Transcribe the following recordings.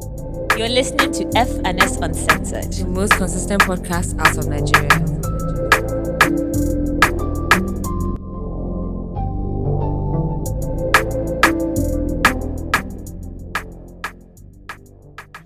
You're listening to F&S Uncensored. the most consistent podcast out of Nigeria.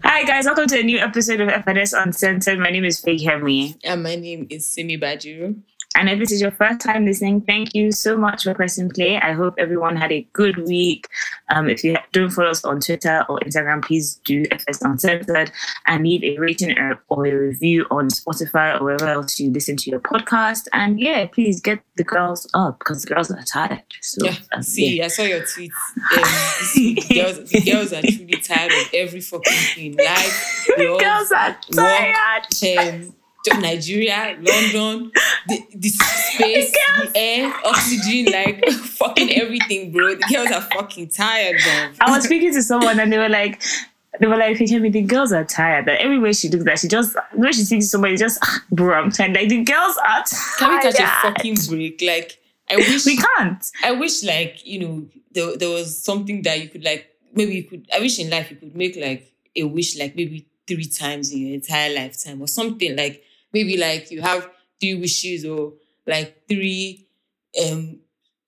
Hi guys, welcome to a new episode of F&S Uncensored. My name is Feyikemi. And my name is Simi Bajiru. And if this is your first time listening, thank you so much for pressing play. I hope everyone had a good week. Um, if you don't follow us on Twitter or Instagram, please do FS Uncensored and leave a rating or, or a review on Spotify or wherever else you listen to your podcast. And yeah, please get the girls up because the girls are tired. So, Yeah, um, see, yeah. I saw your tweets. Um, the girls, girls are truly tired of every fucking thing. The girls are tired. Nigeria, London, the, the space, the air, oxygen, like fucking everything, bro. The girls are fucking tired, bro. I was speaking to someone and they were like, they were like, "Hey, the girls are tired. That everywhere she looks, that she just when she sees somebody, just "Ah, bro, I'm tired. Like the girls are tired. Can we catch a fucking break? Like, I wish We can't. I wish like you know there, there was something that you could like maybe you could I wish in life you could make like a wish like maybe three times in your entire lifetime or something like maybe like you have three wishes or like three um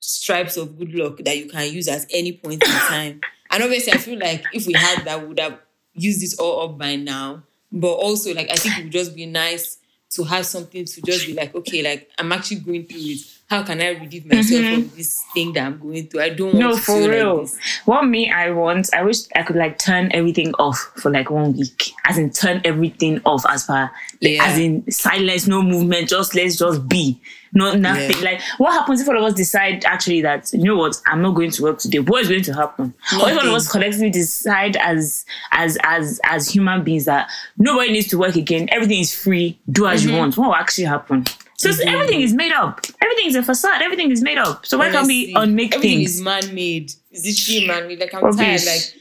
stripes of good luck that you can use at any point in time. And obviously I feel like if we had that we would have used it all up by now. But also like I think it would just be nice to have something to just be like, okay, like I'm actually going through it. How can I relieve myself Mhm. of this thing that I'm going through? I don't want No, to for feel real. like this. What me I want, I wish I could like turn everything off for like one week. As in turn everything off as far Yeah. as in silence, no movement, just let's just be. No nothing. Yeah. Like what happens if all of us decide actually that you know what, I'm not going to work today. What is going to happen? Or if all of us collectively decide as as as as human beings that nobody needs to work again, everything is free, do as Mm-hmm. you want. What will actually happen? So Mhm. everything is made up. Everything is a facade. Everything is made up. So why can't we unmake everything things? is man-made. Is it she man-made? Like I'm Rubbish. tired. Like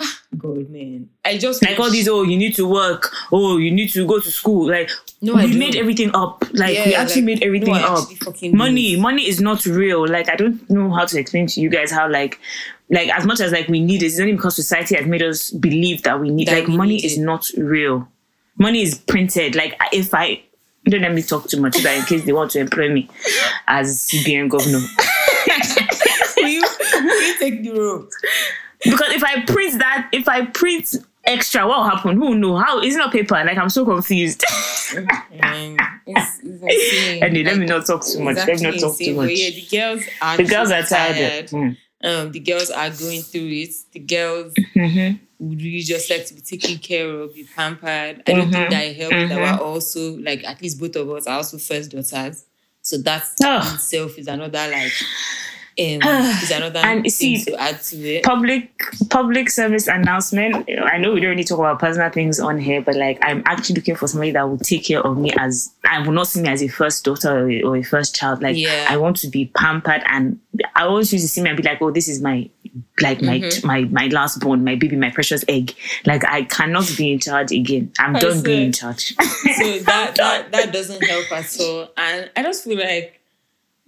ah, God, man. I just like all these oh you need to work oh you need to go to school like No, we made everything up like we actually like, made everything no, up money do. money is not real like i don't know how to explain to you guys how like like as much as like we need it it's only because society has made us believe that we need That like we money need is not real money is printed like if i don't let me talk too much that in case they want to employ me as cbn governor will you, will you take the road? because if i print that if i print extra what will happen who know how it's not paper like i'm so confused Man, it's, it's. Anyway, let me not talk too much. Let me not talk insane. too But much. yeah, the girls are The girls are just tired. Mm. Um, the girls are going through it. The girls Mhm. Would really just like to be taken care of, be pampered. I don't think that helped that Mhm. we're also like at least both of us are also first daughters. So that in itself is another like is another And see, to add to it. Public public service announcement. I know we don't really talk about personal things on here, but like I'm actually looking for somebody that will take care of me as I will not see me as a first daughter or a, or a first child. Like Yeah. I want to be pampered, and I always used to see me and be like, "Oh, this is my." Like my Mm-hmm. my my last born, my baby, my precious egg. Like I cannot be in charge again. I'm I done being in charge. so that, that that doesn't help at all. And I just feel like,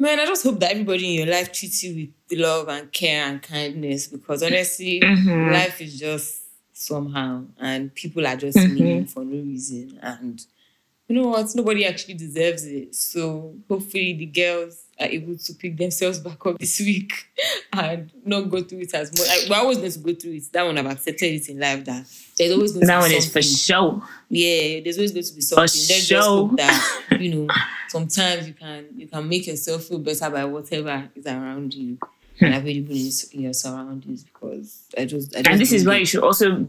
man, I just hope that everybody in your life treats you with love and care and kindness because honestly, Mhm. life is just somehow and people are just Mhm. mean for no reason. And you know what? Nobody actually deserves it. So hopefully the girls are able to pick themselves back up this week and not go through it as much. I, we're always going to go through it. That one I've accepted it in life that there's always going to that be one is for show. yeah, there's always going to be something. Let's just show. that you know sometimes you can you can make yourself feel better by whatever is around you and hmm. available in, in your surroundings. Because I just, I just and this is why you should also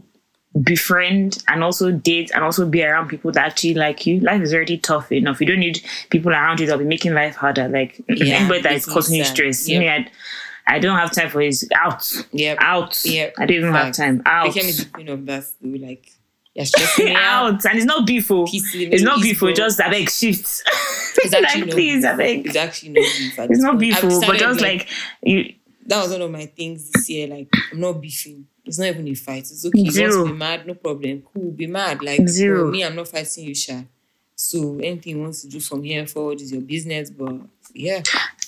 befriend and also date and also be around people that actually like you. Life is already tough enough. You don't need people around you that'll be making life harder. Like Yeah, anybody that is causing you stress. Yep. Me, I, I don't have time for his out. Yep. Out. Yep. I don't even have time. Out. Became the queen of that. Were like, you're stressing me out. out. And it's not beef. oh. Peace to the It's not beef. oh. Just I beg shift. It's actually like no please. I beg. It's actually no beef. It's not I've oh, but just like you that was one of my things this year. Like, I'm not beefing. It's not even a fight. It's okay. You want to be mad? No problem. Cool. Be mad. Like, Zero. for me, I'm not fighting you, Sha. So anything you want to do from here forward is your business. But yeah,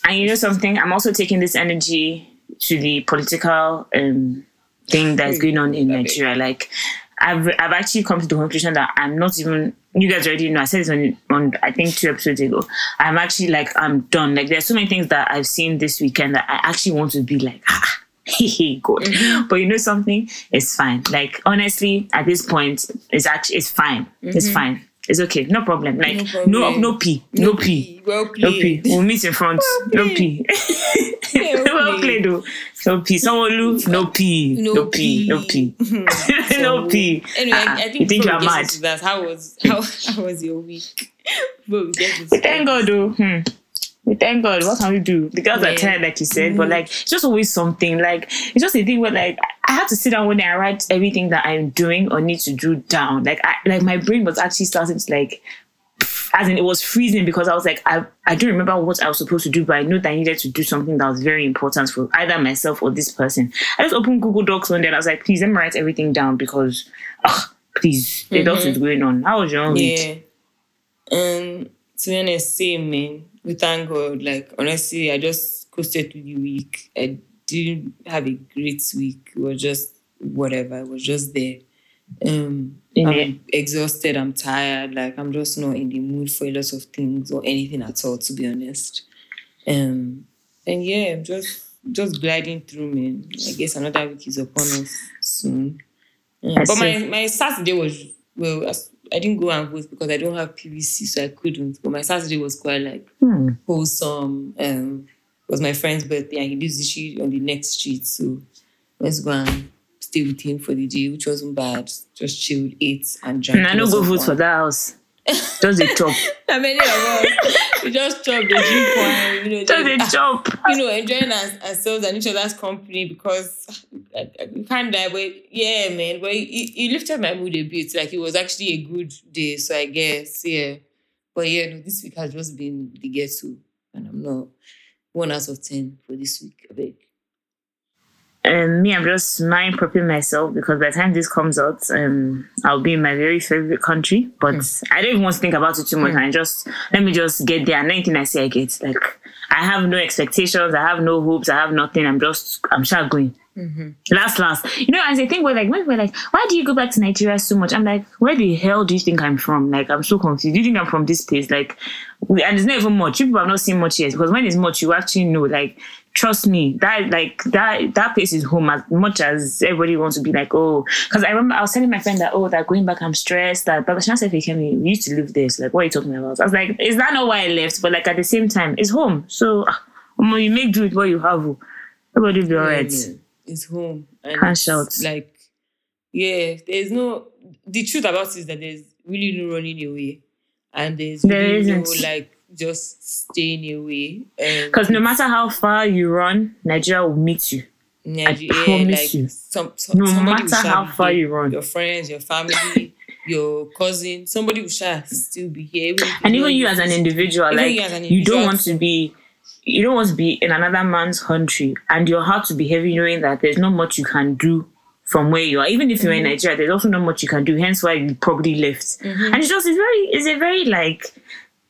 And you know something? I'm also taking this energy to the political um, thing that's going on in Nigeria. Like, I've I've actually come to the conclusion that I'm not even. You guys already know. I said this on on I think two episodes ago. I'm actually like I'm done. Like there's so many things that I've seen this weekend that I actually want to be like. Ah, hey God. Mm-hmm. But you know something? It's fine. Like honestly, at this point, it's actually it's fine. It's fine. It's okay. No problem. Like. No no problem. no, pee. No, pee. Well No pee. We'll meet in front. no pee. Well well played though. No pee. Someone Lu, no pee. No No pee. No pee. pee. No pee. Anyway, Ah, I, I think you think we get mad? That, how was how, how was your week? Before we get Thank God though. Hmm. We thank God. What can we do? The girls are tired, like you said, but like it's just always something. Like it's just a thing where like I had to sit down when I write everything that I'm doing or need to do down. Like I like my brain was actually starting to like as in it was freezing because I was like, I, I don't remember what I was supposed to do, but I know that I needed to do something that was very important for either myself or this person. I just opened Google Docs one day and I was like, please let me write everything down because ugh, please, a lot is going on. How was your own week? Yeah. Um, to be honest, same man. We thank God. Like honestly, I just coasted through the week. I didn't have a great week. It was just whatever. I was just there. Um, In I'm exhausted. I'm tired. Like I'm just not in the mood for a lot of things or anything at all. To be honest. Um, and yeah, I'm just just gliding through, man. I guess another week is upon us soon. I but my, my Saturday was well. I didn't go and vote because I don't have PVC, so I couldn't. But my Saturday was quite like Hmm. wholesome. Um, it was my friend's birthday, and he lives literally on the next street, so let's go and stay with him for the day, which wasn't bad. Just chilled, ate, and drank. And I no lots go vote for that house. Just a chop. How many of us? we just chop the drink wine, you know, Just a just, chop. you know, enjoying our, ourselves and each other's company because I, I, we can't die. But yeah, man, but he, he lifted my mood a bit. Like it was actually a good day, so I guess yeah. But yeah, no, this week has just been the ghetto, and I'm not one out of ten for this week. I beg. Um, me, I'm just mind prepping myself because by the time this comes out, um, I'll be in my very favorite country. But I don't even want to think about it too much. I just let me just get there. And anything I say, I get. Like I have no expectations. I have no hopes. I have nothing. I'm just, I'm just going. Mm-hmm. Last, last. You know, as I think we're like, when we're like, why do you go back to Nigeria so much? I'm like, where the hell do you think I'm from? Like, I'm so confused. Do you think I'm from this place? Like, we, and it's not even much. You people have not seen much yet because when it's much, you actually know. Like, trust me, that like that that place is home as much as everybody wants to be like, oh, because I remember I was telling my friend that oh, that going back, I'm stressed. That but Shana said, "Hey, Kemi, we used to live there. So like, what are you talking about?" I was like, is that not why I left? But like at the same time, it's home. So, ah, omo, you make do with what you have. oh. Everybody will be alright. Yeah, It's home. And it's. Like, yeah, there's no. The truth about it is that there's really no running away, and there's There really no isn't. like just staying away. Um, Because no matter how far you run, Nigeria will meet you. Nigeria, I promise like you. Some, some, No matter how far you run. your friends, your family, your cousin, somebody will still be here. Even and even you as an individual, like as an you don't want to be, you don't want to be in another man's country, and your heart to be heavy knowing that there's not much you can do from where you are. Even if you're Mm-hmm. in Nigeria, there's also not much you can do. Hence why you probably left. Mm-hmm. And it's just it's very, it's a very like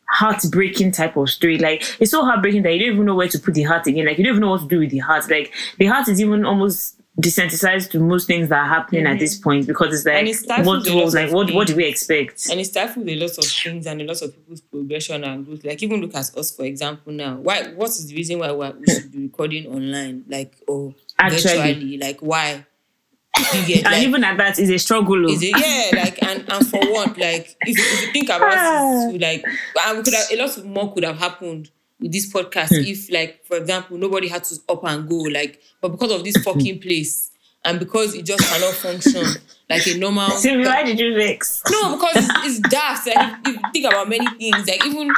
heartbreaking type of story. Like it's so heartbreaking that you don't even know where to put the heart again. Like you don't even know what to do with the heart. Like the heart is even almost desensitized to most things that are happening at this point because it's like Mm-hmm. it what was like what what do we expect? and it starts with a lot of things and a lot of people's progression and growth. Like even look at us, for example, now. Why? What is the reason why we should be recording online, like or Actually. virtually? Like why? Get and like, even at that is a struggle. oh. is it, yeah, like and and for what? Like if, you- if you think about it, like and we could have a lot more could have happened with this podcast Hmm. if, like, for example, nobody had to up and go, like, but because of Hmm. this fucking place and because it just cannot function like a normal Sylvie, why did you vex? no, because it's, it's daft. Like if, if you think about many things, like even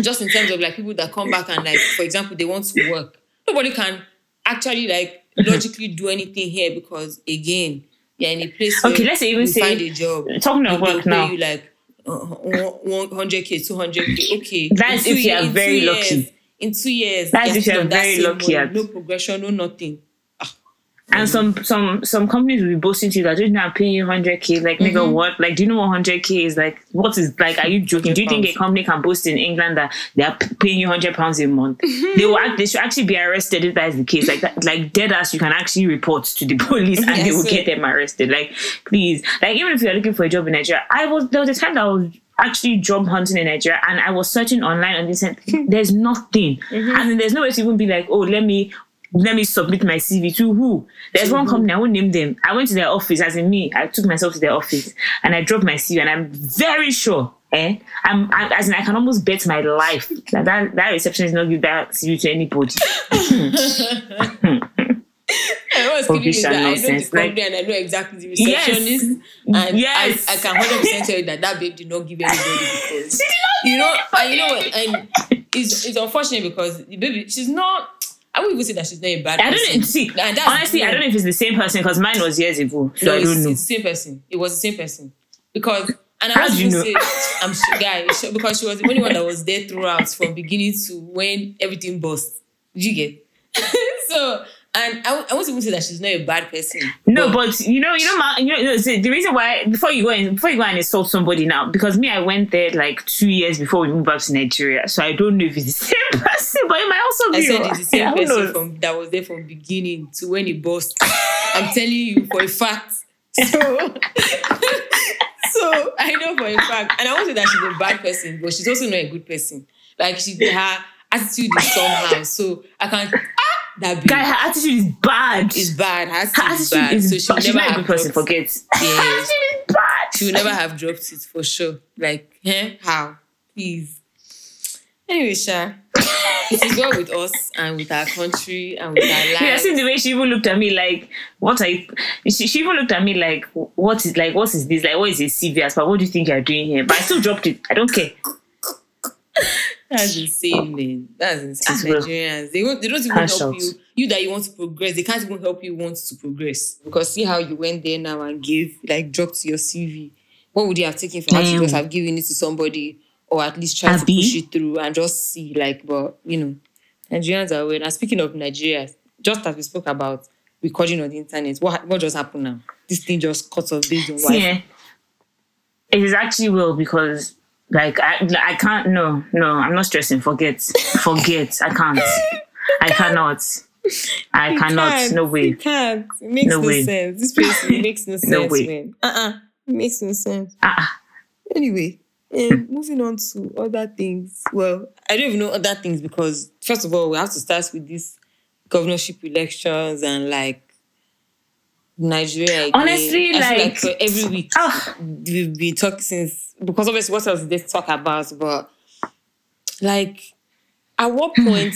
just in terms of like people that come back and like, for example, they want to work. Nobody can actually like logically do anything here because again, you're in a place where Okay, let's even say- find a job. Talking of They'll work now. you like uh, 100k, 200k. Okay, That's In if you are very lucky. years- In two years, That's if you are very lucky money, No progression, no nothing. And some some some companies will be boasting to you that, know, I'm paying you 100k. Like, nigga, Mm-hmm. what? Like, do you know what 100k is? Like, what is, like, are you joking? Do you think a company can boast in England that they are paying you 100 pounds a month? Mm-hmm. They will act, they should actually be arrested if that is the case. Like, that, like, dead ass, you can actually report to the police and they will sir. get them arrested. Like, please. Like, even if you're looking for a job in Nigeria, I was, there was a time that I was actually job hunting in Nigeria and I was searching online and they said, there's nothing. And then there's no way to even be like, oh, let me let me submit my CV to who? There's one company, I won't name them. I went to their office, as in me, I took myself to their office and I dropped my CV and I'm very sure, eh? I'm, i as in I can almost bet my life that that, that reception is not give that CV to anybody. I was is Rubbish that and I know nonsense, the like- and I know exactly the Yes. receptionist. And Yes. I, I can 100% tell you that that babe did not give anybody because, you know, and you know, what, and it's, it's unfortunate because the baby, she's not, I wouldn't even say that she's not a bad I person. don't. See, honestly, I don't know if it's the same person because mine was years ago. So No, I it's, don't know. it's the same person. It was the same person. Because, and I was you know? say, I'm sure, guy, because she was the only one that was there throughout from beginning to when everything burst. Did you get? so, and I, I won't even say that she's not a bad person. No, but you know, you know, my, you know, the reason why before you go and before you go and insult somebody now, because me, I went there like two years before we moved back to Nigeria, so I don't know if it's the same person, but it might also be. I said it's the same person from that was there from beginning to when it burst. I'm telling you for a fact. So, so I know for a fact, and I won't say that she's a bad person, but she's also not a good person. Like she, her attitude is somehow. So I can ah, that Guy, her attitude is bad. is bad. Her attitude, her is attitude bad. is so she'll bad. She's never not have person. Forget. Her attitude is bad. She will never have dropped it for sure. Like, eh? How? Please. Anyway, Sha, it is well with us and with our country and with our lives. Yeah, see the way she even looked at me like, what are you? She, she even looked at me like, what is like, what is this? Like, what is a CV? But what do you think you're doing here? But I still dropped it. I don't care. That's insane, man. That's insane. Nigerians, they, won't, they don't even Cash help out. you. You that you want to progress, they can't even help you want to progress. Because see how you went there now and gave, like, dropped your CV. What would you have taken to Damn. just have given it to somebody or at least try to push it through and just see, like, but, you know, Nigerians are weird. And speaking of Nigeria, just as we spoke about recording on the internet, what, what just happened now? This thing just cuts off based on why. eh, it is actually well because like I I can't no no I'm not stressing. Forget forget. I can't. I cannot. I cannot. No way. You can't. It makes No no, way. sense. This place makes no sense, No way. man. Uh-uh. It makes no sense. Ah, Anyway, um, moving on to other things. Well, I don't even know other things because first of all, we have to start with these governorship elections and like Nigeria. Again. Honestly, like- like every week ah. we've been talking since because obviously what else did they talk about? But like, at what point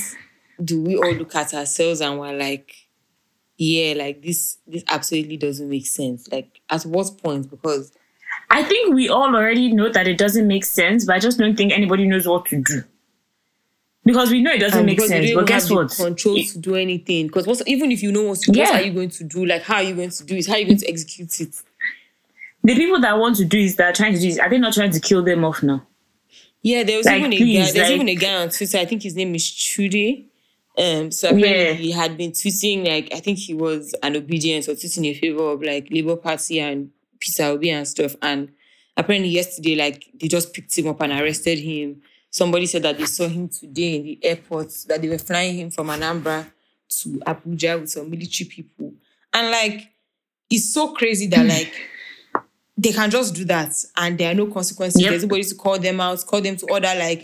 do we all look at ourselves and we're like, yeah, like this this absolutely doesn't make sense. Like at what point? Because I think we all already know that it doesn't make sense, but I just don't think anybody knows what to do. Because we know it doesn't and make sense, but guess have the what? Control It- to do anything. Because what even if you know what to do, what are you going to do? Like how are you going to do it? How are you going to execute it? the people that want to do is that are trying to do is are they not trying to kill them off now? Yeah, there was Like, even a please, guy. There's like- even a guy on Twitter. I think his name is Chude. Um, so apparently Yeah. he had been tweeting like I think he was an Obidient or tweeting in favor of like Labour Party and Peter Obi and stuff. And apparently yesterday, like they just picked him up and arrested him. Somebody said that they saw him today in the airport. That they were flying him from Anambra to Abuja with some military people. And like it's so crazy that like they can just do that and there are no consequences. Yep. There's nobody to call them out, call them to order. Like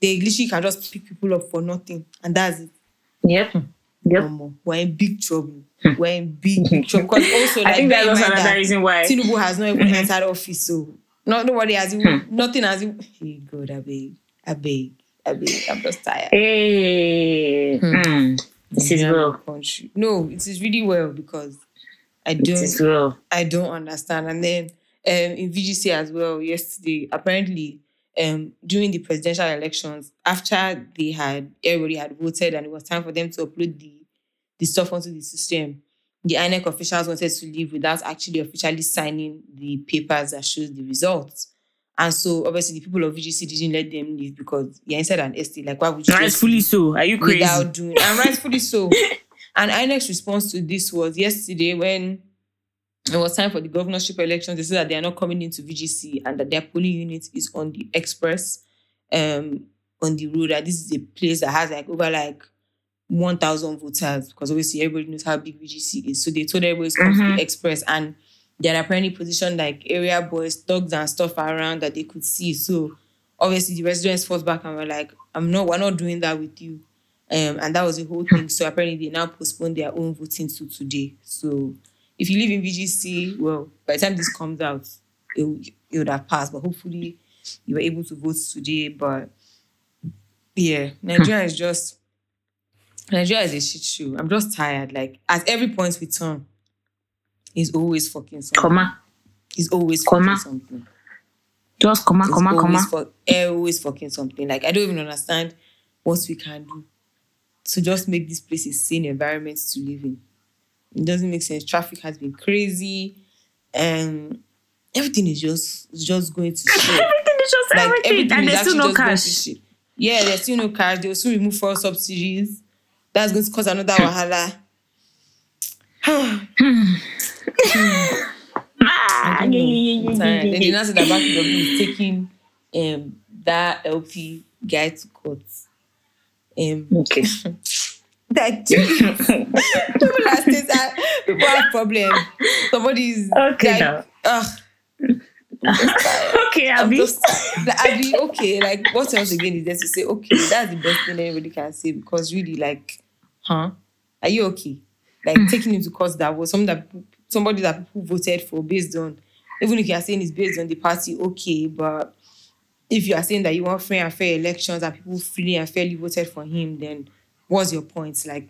they literally can just pick people up for nothing, and that's it. Yep. Yep. Omo, we're in big trouble. We're in big, big trouble. Because also, like, I think bear that's in also mind another that reason why. Tinubu has not even entered office, so not nobody has even Hmm. nothing has even. Hey God, I beg, I beg, I beg. I'm just tired. Hey, mm, this is Nigerian well. country. No, it is really well because I don't is well. I don't understand. And then um, in VGC as well, yesterday, apparently, um, during the presidential elections, after they had everybody had voted and it was time for them to upload the the stuff onto the system, the INEC officials wanted to leave without actually officially signing the papers that shows the results. And so obviously the people of VGC didn't let them leave because you're inside an estate. Like why would you Rightfully so. Are you crazy? without doing and rightfully so. And INEC's response to this was yesterday when it was time for the governorship elections. They said that they are not coming into VGC and that their polling unit is on the express, um, on the road. That this is a place that has like over like 1,000 voters because obviously everybody knows how big VGC is. So they told everybody to come to the express and they're apparently positioned like area boys, dogs and stuff around that they could see. So obviously the residents fought back and were like, I'm not, we're not doing that with you. Um, and that was the whole thing. So apparently they now postponed their own voting to today. So if you live in VGC, well, by the time this comes out, it, it would have passed. But hopefully you were able to vote today. But yeah, Nigeria is just Nigeria is a shit show. I'm just tired. Like at every point we turn, it's always fucking something. Comma. It's always Comma. fucking something. Just comma, It's comma, always, comma. fuck- eh, always fucking something. Like I don't even understand what we can do to just make this place a sane environment to live in. It doesn't make sense. Traffic has been crazy, and everything is just just going to shit. Everything is just like everything. everything And there's still no just going to cash. Yeah, there's still no cash. They will still remove four subsidies. That's going to cause another wahala. Ah, I don't yeah, know. yeah, yeah, I'm yeah, tired. yeah, Then the yeah. announced that is taking um, that LP guy to court. Um, Okay. that people are saying that people have problem. Somebody's Okay, like, now. okay, I'm Abby. just like, I be okay. Like what else again is there to say? Okay, that's the best thing anybody can say because really, like, huh? Are you okay? Like taking into court that was something that somebody that people voted for based on, even if you are saying it's based on the party, okay, but if you are saying that you want free and fair elections and people freely and fairly voted for him, then what's your point? Like,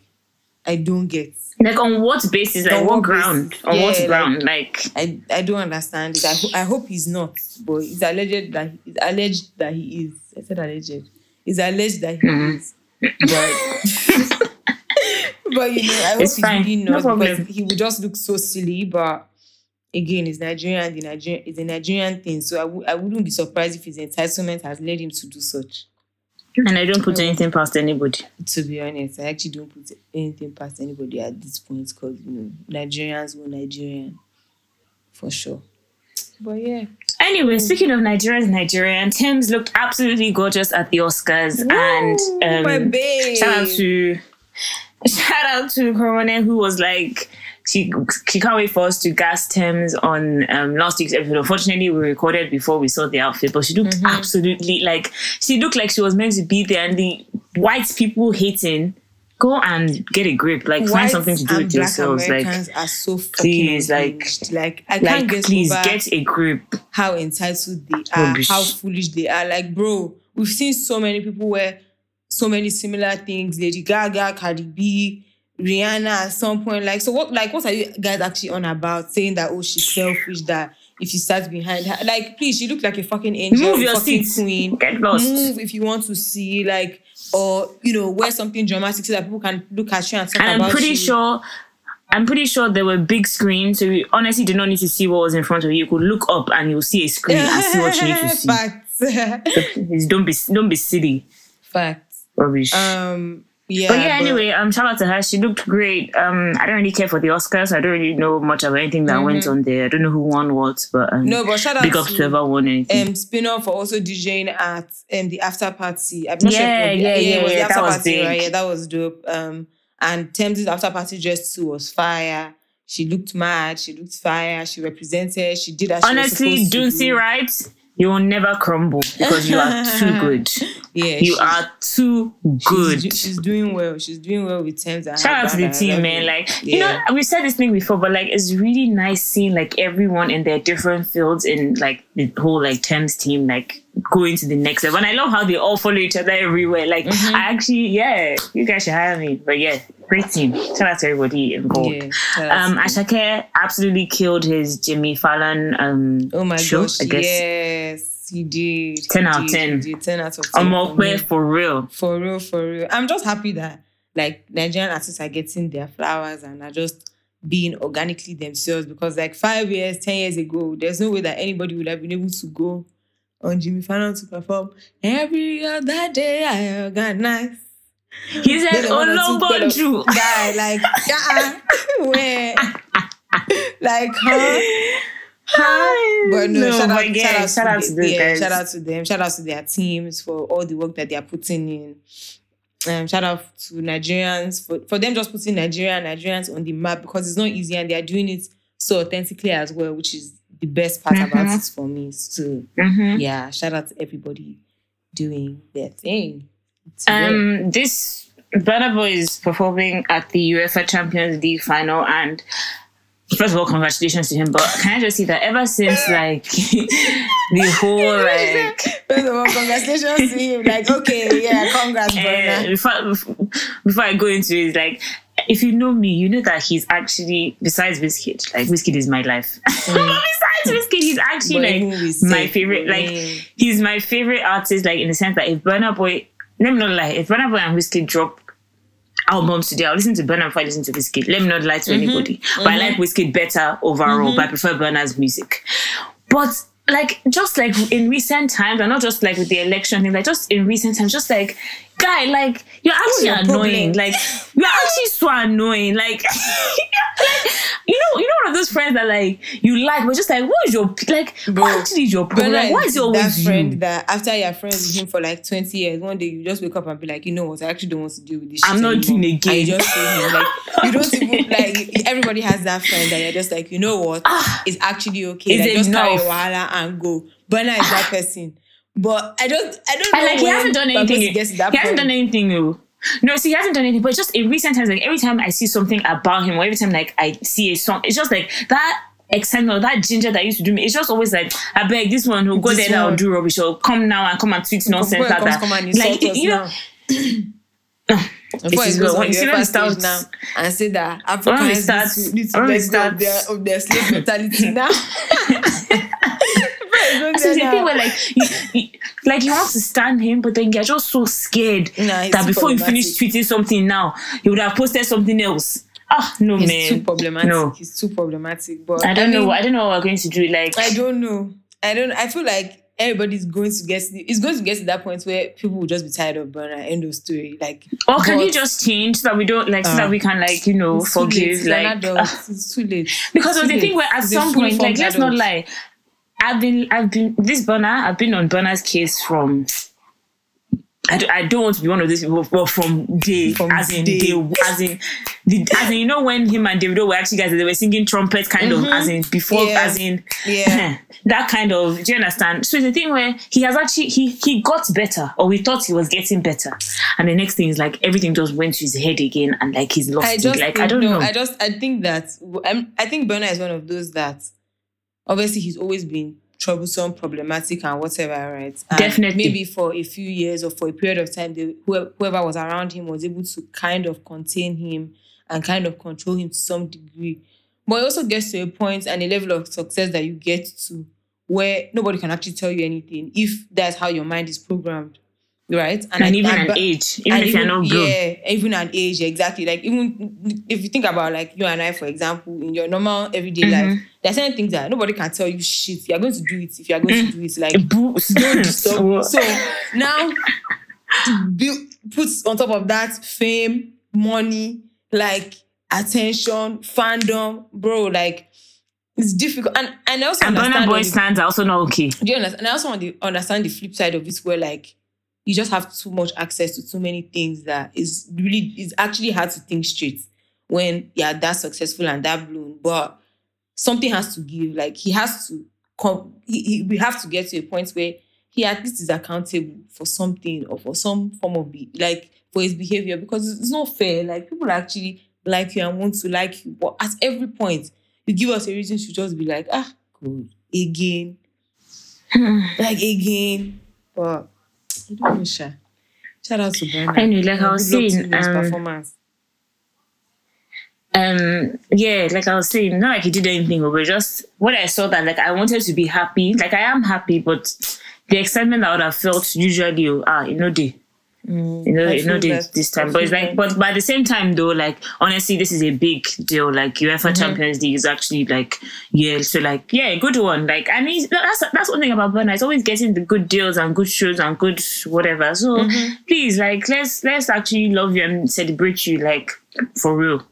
I don't get. Like on what basis? Like On what what ground? basis? On what ground? Like I, I don't understand it. I, ho- I hope he's not, but it's alleged that it's alleged that he is. I said alleged. It's alleged that he Mhm. is. But, but you know, I hope fine. really No not problem. because he would just look so silly. But again, it's Nigerian. The Nigerian it's a Nigerian thing, so I w- I wouldn't be surprised if his entitlement has led him to do such. and I don't put anything past anybody. To be honest, I actually don't put anything past anybody at this point because you know Nigerians will Nigerian for sure. But yeah. Anyway, speaking of Nigerians, Nigerian, Tems looked absolutely gorgeous at the Oscars, and my um, babe. shout out to shout out to Corona who was like she she can't wait for us to gas Tems on um, last week's episode. Unfortunately, we recorded before we saw the outfit, but she looked Mm-hmm. absolutely like she looked like she was meant to be there, and the white people hating. Go and get a grip. Like find Whites something to do with yourselves. Like Americans are so fucking please, like- like I can't get please get a grip. how entitled they are, Rubbish. how foolish they are. Like, bro, we've seen so many people wear so many similar things. Lady Gaga, Cardi B, Rihanna at some point. Like, so what like what are you guys actually on about? Saying that oh she's selfish, that if she starts behind her. Like, please, she looked like a fucking angel, Move your fucking seat. queen. Get lost. Move if you want to see, like, or you know, wear something dramatic so that people can look at you and talk and about I'm pretty you. sure I'm pretty sure there were big screens, so you honestly did not need to see what was in front of you. You could look up and you'll see a screen and see what you need to see. Facts. Don't be don't be silly, Facts. Rubbish. Um. Yeah. but yeah, anyway, um, shout out to her. She looked great. Um, I don't really care for the Oscars. I don't really know much about anything that went on there. I don't know who won what, but um, Mm-hmm. No, but shout out big up to, whoever won anything. um Spinall for also DJing at um the after party. I'm not Yeah, sure. it was- yeah, yeah, was yeah, that was party, big. right? Yeah, that was dope. Um, and Tems' after party dress too was fire. She looked mad. She looked fire. She represented. She did as Honestly, she was supposed to do. right? You will never crumble because you are too good. Yeah, You are too good. do- She's, doing well. She's doing well with Tems. and Shout out to the team, man. it. Like, you know, we said this thing before, but like, it's really nice seeing like everyone in their different fields in like the whole like Tems team, like going to the next level. And I love how they all follow each other everywhere. Like, Mm-hmm. I actually, yeah, you guys should hire me. But yeah, great team. Shout out to everybody involved. Yeah, Um. Asake absolutely killed his Jimmy Fallon um Oh my show, gosh! I guess. Yes, he did. 10 He out of 10. did. Ten out of ten. I'm for for real. For real, for real. I'm just happy that like Nigerian artists are getting their flowers and are just being organically themselves because like five years, ten years ago, there's no way that anybody would have been able to go on Jimmy Fallon to perform every other day I organize. He said, Then the one or two Olombo fellow- Jew. Guy, like, uh-uh. Where? like, huh? Huh? But no, shout, out, yeah, shout out, to, those yeah, guys. shout out to them. Shout out to their teams for all the work that they are putting in. Um, shout out to Nigerians for, for them just putting Nigeria and Nigerians on the map because it's not easy and they are doing it so authentically as well, which is the best part about Mhm. it for me. So Mhm. yeah, shout out to everybody doing their thing. Um, this Burna Boy is performing at the UEFA Champions League final, and first of all, congratulations to him. But can I just see that ever since like the whole like First of all, congratulations to him. Like, okay, yeah, congrats, eh, Burna. before before I go into it, like if you know me, you know that he's actually besides Wizkid, like Wizkid is my life. besides Wizkid, he's actually But like my favorite. Like mm. he's my favorite artist. Like in the sense that if Burna Boy, let me not lie, if Burna Boy and Wizkid drop albums today, I'll listen to Burna before I listen to Wizkid. Let me not lie to anybody, but I like Wizkid better overall. But I prefer Burna's music. But like just like in recent times, and not just like with the election thing, like just in recent times, just like guy, like you're actually your annoying. problem? Like you're actually so annoying. Like you know, you know one of those friends that like you like, but just like what is your like Bro, what actually is your problem? Like, why is always that you? friend that after you're friends with him for like 20 years, one day you just wake up and be like, you know what, I actually don't want to deal with this. I'm not anymore. doing again. And you just say him, like you don't even like everybody has that friend that you're just like, you know what, ah. it's actually okay. It's Like, just carry your enough. wahala and go. Burna is that person. But I don't I don't know. And like he hasn't done anything. to get to that He hasn't done anything. though. No, see, he hasn't done anything. But just in recent times, like every time I see something about him, or every time like I see a song, it's just like that excitement, or that ginger that used to do me. It's just always like, I beg this one who go This there now one. do rubbish or come now and come and tweet nonsense Before like he comes, that. come and like you know, now. Before is he goes well, on when you see the when stage now and say that when it Africans need starts- to, need to let go of their, of their slave mentality now. It's the thing where like you, you, like you want to stand him, but then you're just so scared Nah, that before you finish tweeting something now, you would have posted something else. Ah, no He's man, too problematic. No, He's too problematic. But I don't mean, know. I don't know what we're going to do. Like, I don't know. I don't. I feel like everybody's going to get. It's going to get to that point where people will just be tired of Burna. End of story. Like, or can but you just change so that we don't like so Uh, that we can like you know it's late. forgive like ah. it's too late. because It's of the thing where at some point like let's not lie I've been I've been this Burna I've been on Burna's case from I don't, I don't want to be one of these people but from day From as in day. day as in the as in you know when him and Davido were actually guys they were singing trumpet kind of as in before Mm-hmm. Yeah. as in Yeah. that kind of do you understand so the thing where he has actually he he got better or we thought he was getting better and the next thing is like everything just went to his head again and like he's lost I it just like I don't no, know I just I think that I'm, I think Burna is one of those that obviously he's always been troublesome, problematic, and whatever, right? And Definitely. Maybe for a few years or for a period of time, they, whoever, whoever was around him was able to kind of contain him and kind of control him to some degree. But it also gets to a point and a level of success that you get to where nobody can actually tell you anything if that's how your mind is programmed, right? and I- even and an age even and if you're not grown Yeah, even an age, exactly. Like even if you think about like you and I, for example, in your normal everyday Mm-hmm. life, there are certain things that nobody can tell you shit. You're going to do it if you're going to do it. Like don't. So- So now to build put on top of that fame, money, like attention, fandom, bro, like it's difficult. And and I also and Burna understand Boy stands are also not okay. do you understand? And I also want to understand the flip side of it, where like you just have too much access to too many things that is really is actually hard to think straight when you're that successful and that blown. But something has to give. Like he has to come. He, he, we have to get to a point where he at least is accountable for something or for some form of be like for his behavior because it's, it's not fair. Like people actually like you and want to like you, but at every point you give us a reason to just be like, ah, good again like again. But I don't know, Sha. Shout out to. Anyway, like I was good luck to saying, him in his um, performance. Um, yeah, like I was saying, not like he did anything, but just when I saw that, like I wanted to be happy. Like I am happy, but the excitement that I would have felt usually, ah, you know, the you know, I you know this, this time. But it's like, but, at the same time, though, like honestly, this is a big deal. Like UEFA Mm-hmm. Champions League is actually like, yeah, so like, yeah, good one. Like, I mean, that's that's one thing about Burna. It's always getting the good deals and good shows and good whatever. So Mm-hmm. please, like, let's let's actually love you and celebrate you, like for real.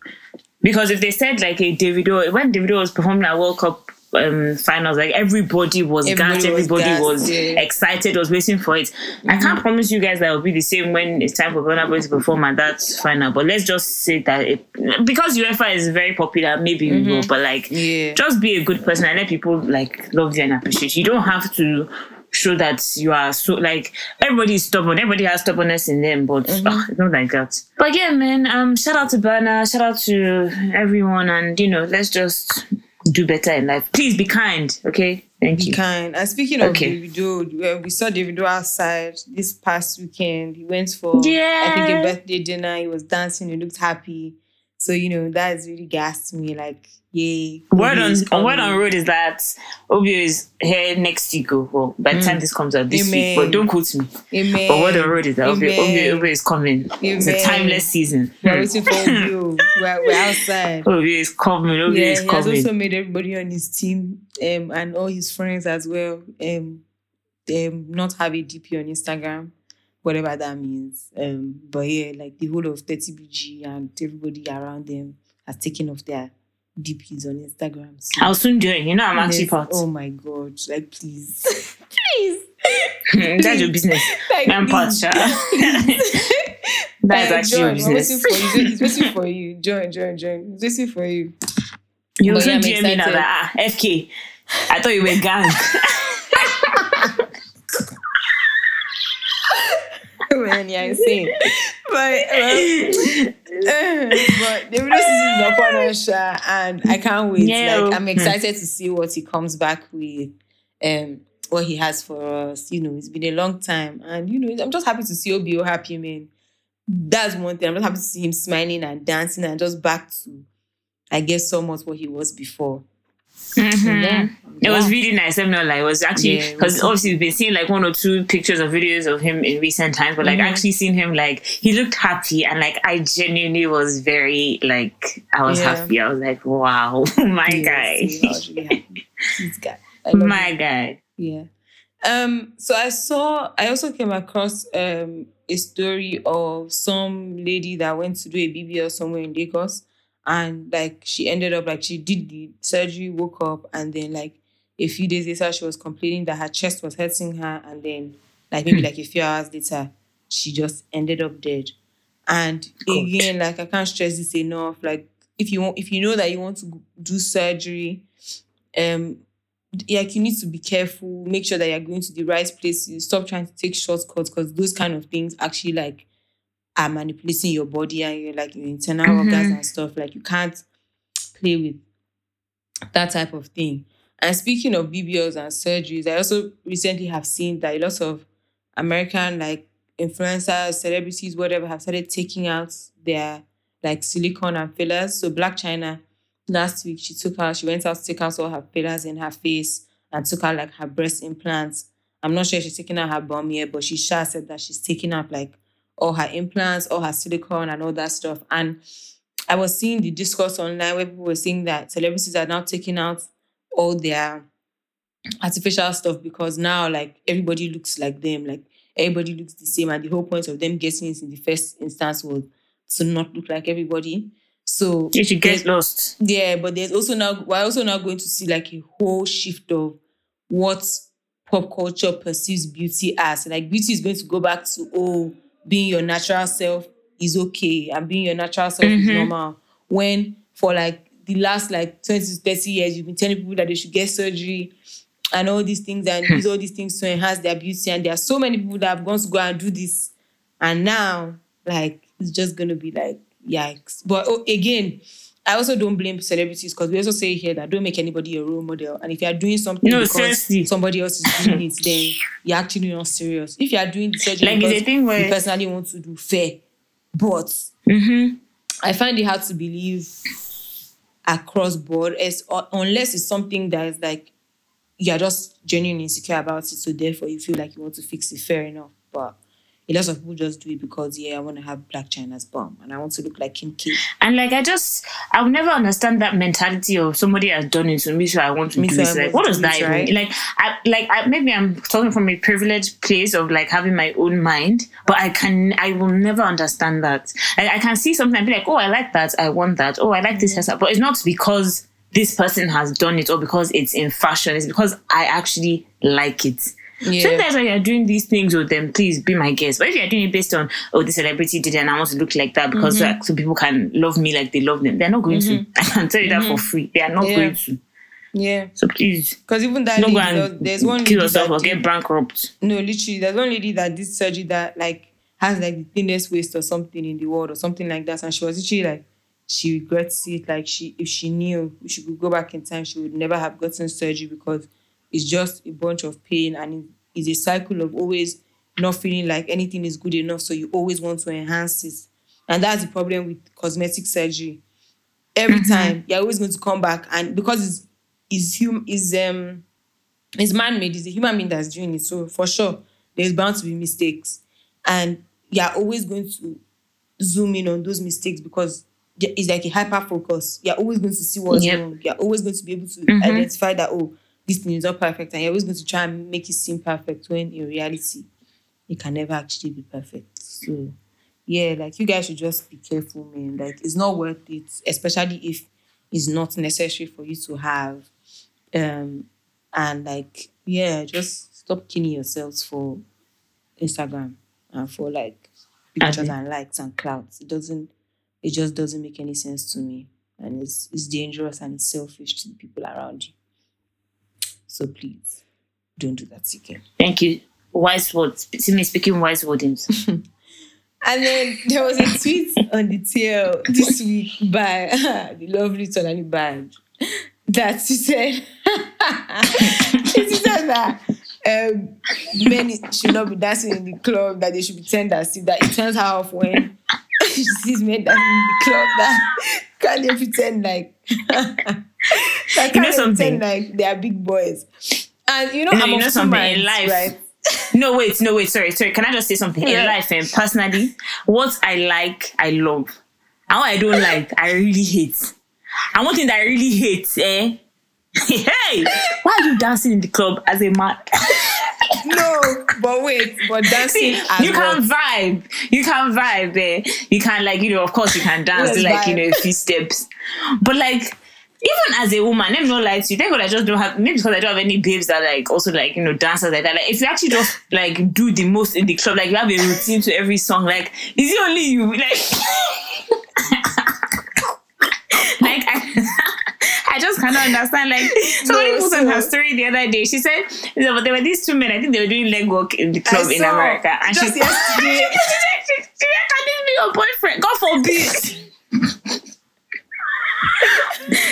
Because if they said like a Davido, when Davido was performing at World Cup um finals, like everybody was Everybody gassed, everybody gassed, was yeah. Mm-hmm. excited, was waiting for it. I can't promise you guys that it'll be the same when it's time for Burna Boy to perform at that final. But let's just say that it because UEFA is very popular, maybe we will, but like Mm-hmm. Yeah. just be a good person and let people like love you and appreciate you. You don't have to show that you are so like everybody is stubborn, everybody has stubbornness in them, but Mm-hmm. ah, it's not like that. But yeah, man, um shout out to Burna, shout out to everyone and you know, let's just do better in life. Please be kind, okay? Thank you. Be kind. And speaking of Okay. Davido, we saw Davido outside this past weekend. He went for I think a birthday dinner. He was dancing. He looked happy. So you know that is really gassed me. Like yay. Word on is on word on road is that OBO is here next week. oh, Well, by the time this comes out this week, Amen. but don't quote me. Amen. But word on road is that OBO, Amen. OBO, OBO is coming. It's a timeless season. We're waiting for you. We're, we're outside. OBO is coming. OBO yeah, is coming. he has also made everybody on his team um, and all his friends as well um, um, not have a DP on Instagram, whatever that means. Um, but yeah, like the whole of 30BG and everybody around them has taken off their DPs on Instagram. So I'll soon join. You know I'm actually yes, part. Oh my god! Like please, please, That's your business. like, I'm part. That's actually your join. We're business. waiting for you. He's waiting for you. Join, join, join. He's waiting for you. You yeah, also I'm DM me now that ah, FK. I thought you were gang. Man, yeah, insane. but um, but the season is upon us, and I can't wait. Yeah. Like I'm excited to see what he comes back with, um, what he has for us. You know, it's been a long time, and you know, I'm just happy to see OBO happy, man. That's one thing. I'm just happy to see him smiling and dancing and just back to, I guess, somewhat what he was before. Mhm. Yeah. It was really nice. I'm not like it was actually because was- obviously we've been seeing like one or two pictures or videos of him in recent times, but like Mhm. actually seeing him like he looked happy and like I genuinely was very like I was Yeah. happy. I was like, wow, my Yes, guy, yeah, I was really happy. Guy. I him. my guy. Yeah. Um, so I saw I also came across um a story of some lady that went to do a BBL somewhere in Lagos and like she ended up like she did the surgery, woke up, and then like a few days later she was complaining that her chest was hurting her, and then like maybe like a few hours later she just ended up dead. And again, like I can't stress this enough. Like if you want, if you know that you want to do surgery, um, like you need to be careful. Make sure that you're going to the right places. Stop trying to take shortcuts because those kind of things actually like are manipulating your body and your like your internal Mhm. organs and stuff. Like you can't play with that type of thing. And speaking of BBLs and surgeries, I also recently have seen that lots of American like influencers, celebrities, whatever, have started taking out their like silicone and fillers. So Blac Chyna last week she took out, she went out to take out all her fillers in her face and took out like her breast implants. I'm not sure if she's taking out her bum yet, but she sure said that she's taking out like all her implants, all her silicone and all that stuff. And I was seeing the discourse online where people were saying that celebrities are now taking out all their artificial stuff because now like everybody looks like them, like everybody looks the same. And the whole point of them getting it in the first instance was to not look like everybody. So You should get lost. yeah, but there's also now we're also now going to see like a whole shift of what pop culture perceives beauty as. Like beauty is going to go back to oh, being your natural self is okay and being your natural self is Mhm. normal. When for like the last like 20 to 30 years, you've been telling people that they should get surgery and all these things and use all these things to enhance their beauty. And there are so many people that have gone to go and do this. And now, like, it's just gonna be like, yikes. But oh, again, I also don't blame celebrities because we also say here that don't make anybody a role model. And if you are doing something No, because seriously. somebody else is doing it, then you're actually not serious. If you are doing the surgery Like, because thing where- you personally want to do fair, but Mm-hmm. I find it hard to believe across board as uh, unless it's something that is like you're just genuinely insecure about it, so therefore you feel like you want to fix it. Fair enough, but a lot of people just do it because yeah, I want to have Blac Chyna's bum and I want to look like Kim K. And like I just I will never understand that mentality of somebody has done it to me, so I want to Me do it. Like what does that even right? like I like I maybe I'm talking from a privileged place of like having my own mind, but I can I will never understand that. Like I can see something and be like, oh I like that, I want that, oh I like this hairstyle. But it's not because this person has done it or because it's in fashion, it's because I actually like it. Yeah. Sometimes when you're doing these things with them, please be my guest. But if you're doing it based on, oh, the celebrity did it and I want to look like that because Mm-hmm. like, so people can love me like they love them, they're not going to. I can tell you that for free. They are not Yeah. going to. Yeah. So please, Because even that lady, and there's one kill lady yourself or did- get bankrupt. No, literally, there's one lady that did surgery that like has like the thinnest waist or something in the world or something like that, and she was literally like she regrets it. Like she, if she knew she could go back in time, she would never have gotten surgery because it's just a bunch of pain and it- it's a cycle of always not feeling like anything is good enough, so you always want to enhance it, and that's the problem with cosmetic surgery. Every time you're always going to come back, and because it's is hum is um it's man-made, it's a human being that's doing it. So for sure, there's bound to be mistakes. And you're always going to zoom in on those mistakes because it's like a hyper focus. You're always going to see what's Yep. wrong. You're always going to be able to Mhm. identify that, oh, this thing is not perfect. And you're always going to try and make it seem perfect when in reality, it can never actually be perfect. So yeah, like you guys should just be careful, man. Like it's not worth it, especially if it's not necessary for you to have. Um, and like, yeah, just stop killing yourselves for Instagram and for like pictures and likes and clouds. It doesn't. It just doesn't make any sense to me, and it's it's dangerous and it's selfish to the people around you. So please, don't do that again. Thank you. Wise words. Simi speaking wise words. And then there was a tweet on the tail this week by the lovely Tolani Baj that she said, she said that um, men should not be dancing in the club, that they should pretend as if that it turns her off when she sees men dancing in the club that can they pretend like that You know something? like they are big boys. And you know, No, I'm you know something in life. right? No, wait, no, wait, sorry, sorry. Can I just say something? In life, and personally, what I like, I love. And what I don't like, I really hate. And one thing that I really hate, eh? hey, why are you dancing in the club as a man? No, but wait, but dancing See, you can vibe. You can vibe. Eh? You can like, you know, of course you can dance, Yes, like, you know, a few steps. But like, even as a woman, let me not lie to you. Thank God I just don't have maybe because I don't have any babes that like also like, you know, dancers like that. Like if you actually just like do the most in the club, like you have a routine to every song, like is it only you? Like like I, I just cannot understand. Like somebody No, on so- her story the other day. She said there were there were these two men. I think they were doing leg work in the club I in America, and she yesterday. she, she, she, can this be your boyfriend? God forbid.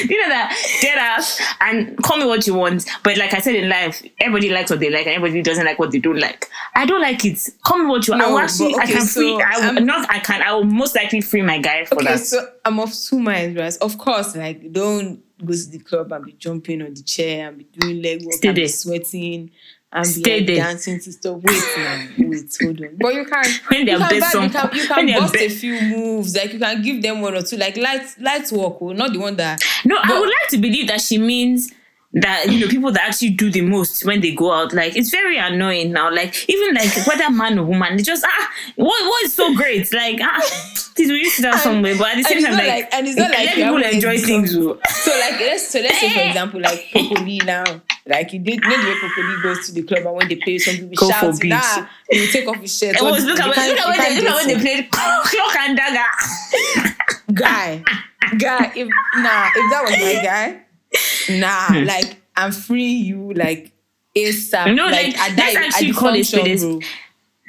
You know that dead ass and call me what you want. But like I said in life, everybody likes what they like and everybody doesn't like what they don't like. I don't like it. Call me what you want. I No, will actually but I can so, free I will um, not I can I will most likely free my guy for Okay, that. so I'm of two minds, right? Of course, like don't go to the club and be jumping on the chair and be doing leg work Stay and be sweating and Stay like, there. dancing to stuff. Wait, man, wait, hold on. But you can When you they're can, best vibe, you can, you can they're bust a few moves. Like you can give them one or two, like light light work, oh, not the one that No, I But- would like to believe that she means that you know people that actually do the most when they go out. Like it's very annoying now. Like even like whether man or woman, they just ah what what is so great? Like ah please we used to that somewhere, but at the same time like, like- and it's not like let people enjoy things. oh. So like let's so let's say for example like Poco Lee now. Like you did maybe Poco Lee goes to the club and when they play something we Go shout for beats. nah, he will take off his shirt. It was look you at when, can't- look at you when they, can't look at when they played Cloak and Dagger. guy, guy, if nah, if that was my guy, nah, like I'm free you like ASAP. Hmm. No, like, like, at let's that, actually at the call it function, spade a bro.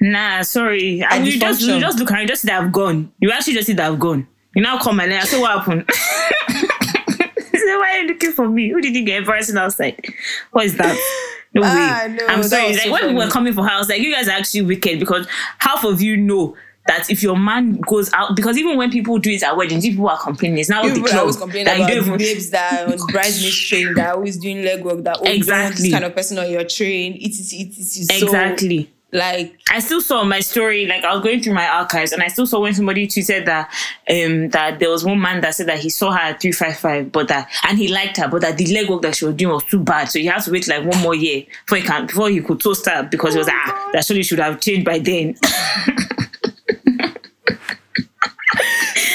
Nah, sorry. And the you just you just look at you just see that I've gone. You actually just see that I've gone. You now come and then I say what happened. why are you looking for me? Who did you get embarrassing outside? What is that? No way. Ah, no, I'm sorry. Like so when we were coming for her, I was like, you guys are actually wicked because half of you know that if your man goes out, because even when people do it at weddings, people are complaining. It's now the club always complain that you about even- babes that are on bridesmaid train that are always doing leg work that oh, you don't want Exactly. this kind of person on your train. It is it is so Exactly. Like I still saw my story, like I was going through my archives, and I still saw when somebody tweeted that um that there was one man that said that he saw her at three five five, but that and he liked her, but that the leg work that she was doing was too bad, so he has to wait like one more year before he can before he could toast her because he was like, ah, that surely should have changed by then.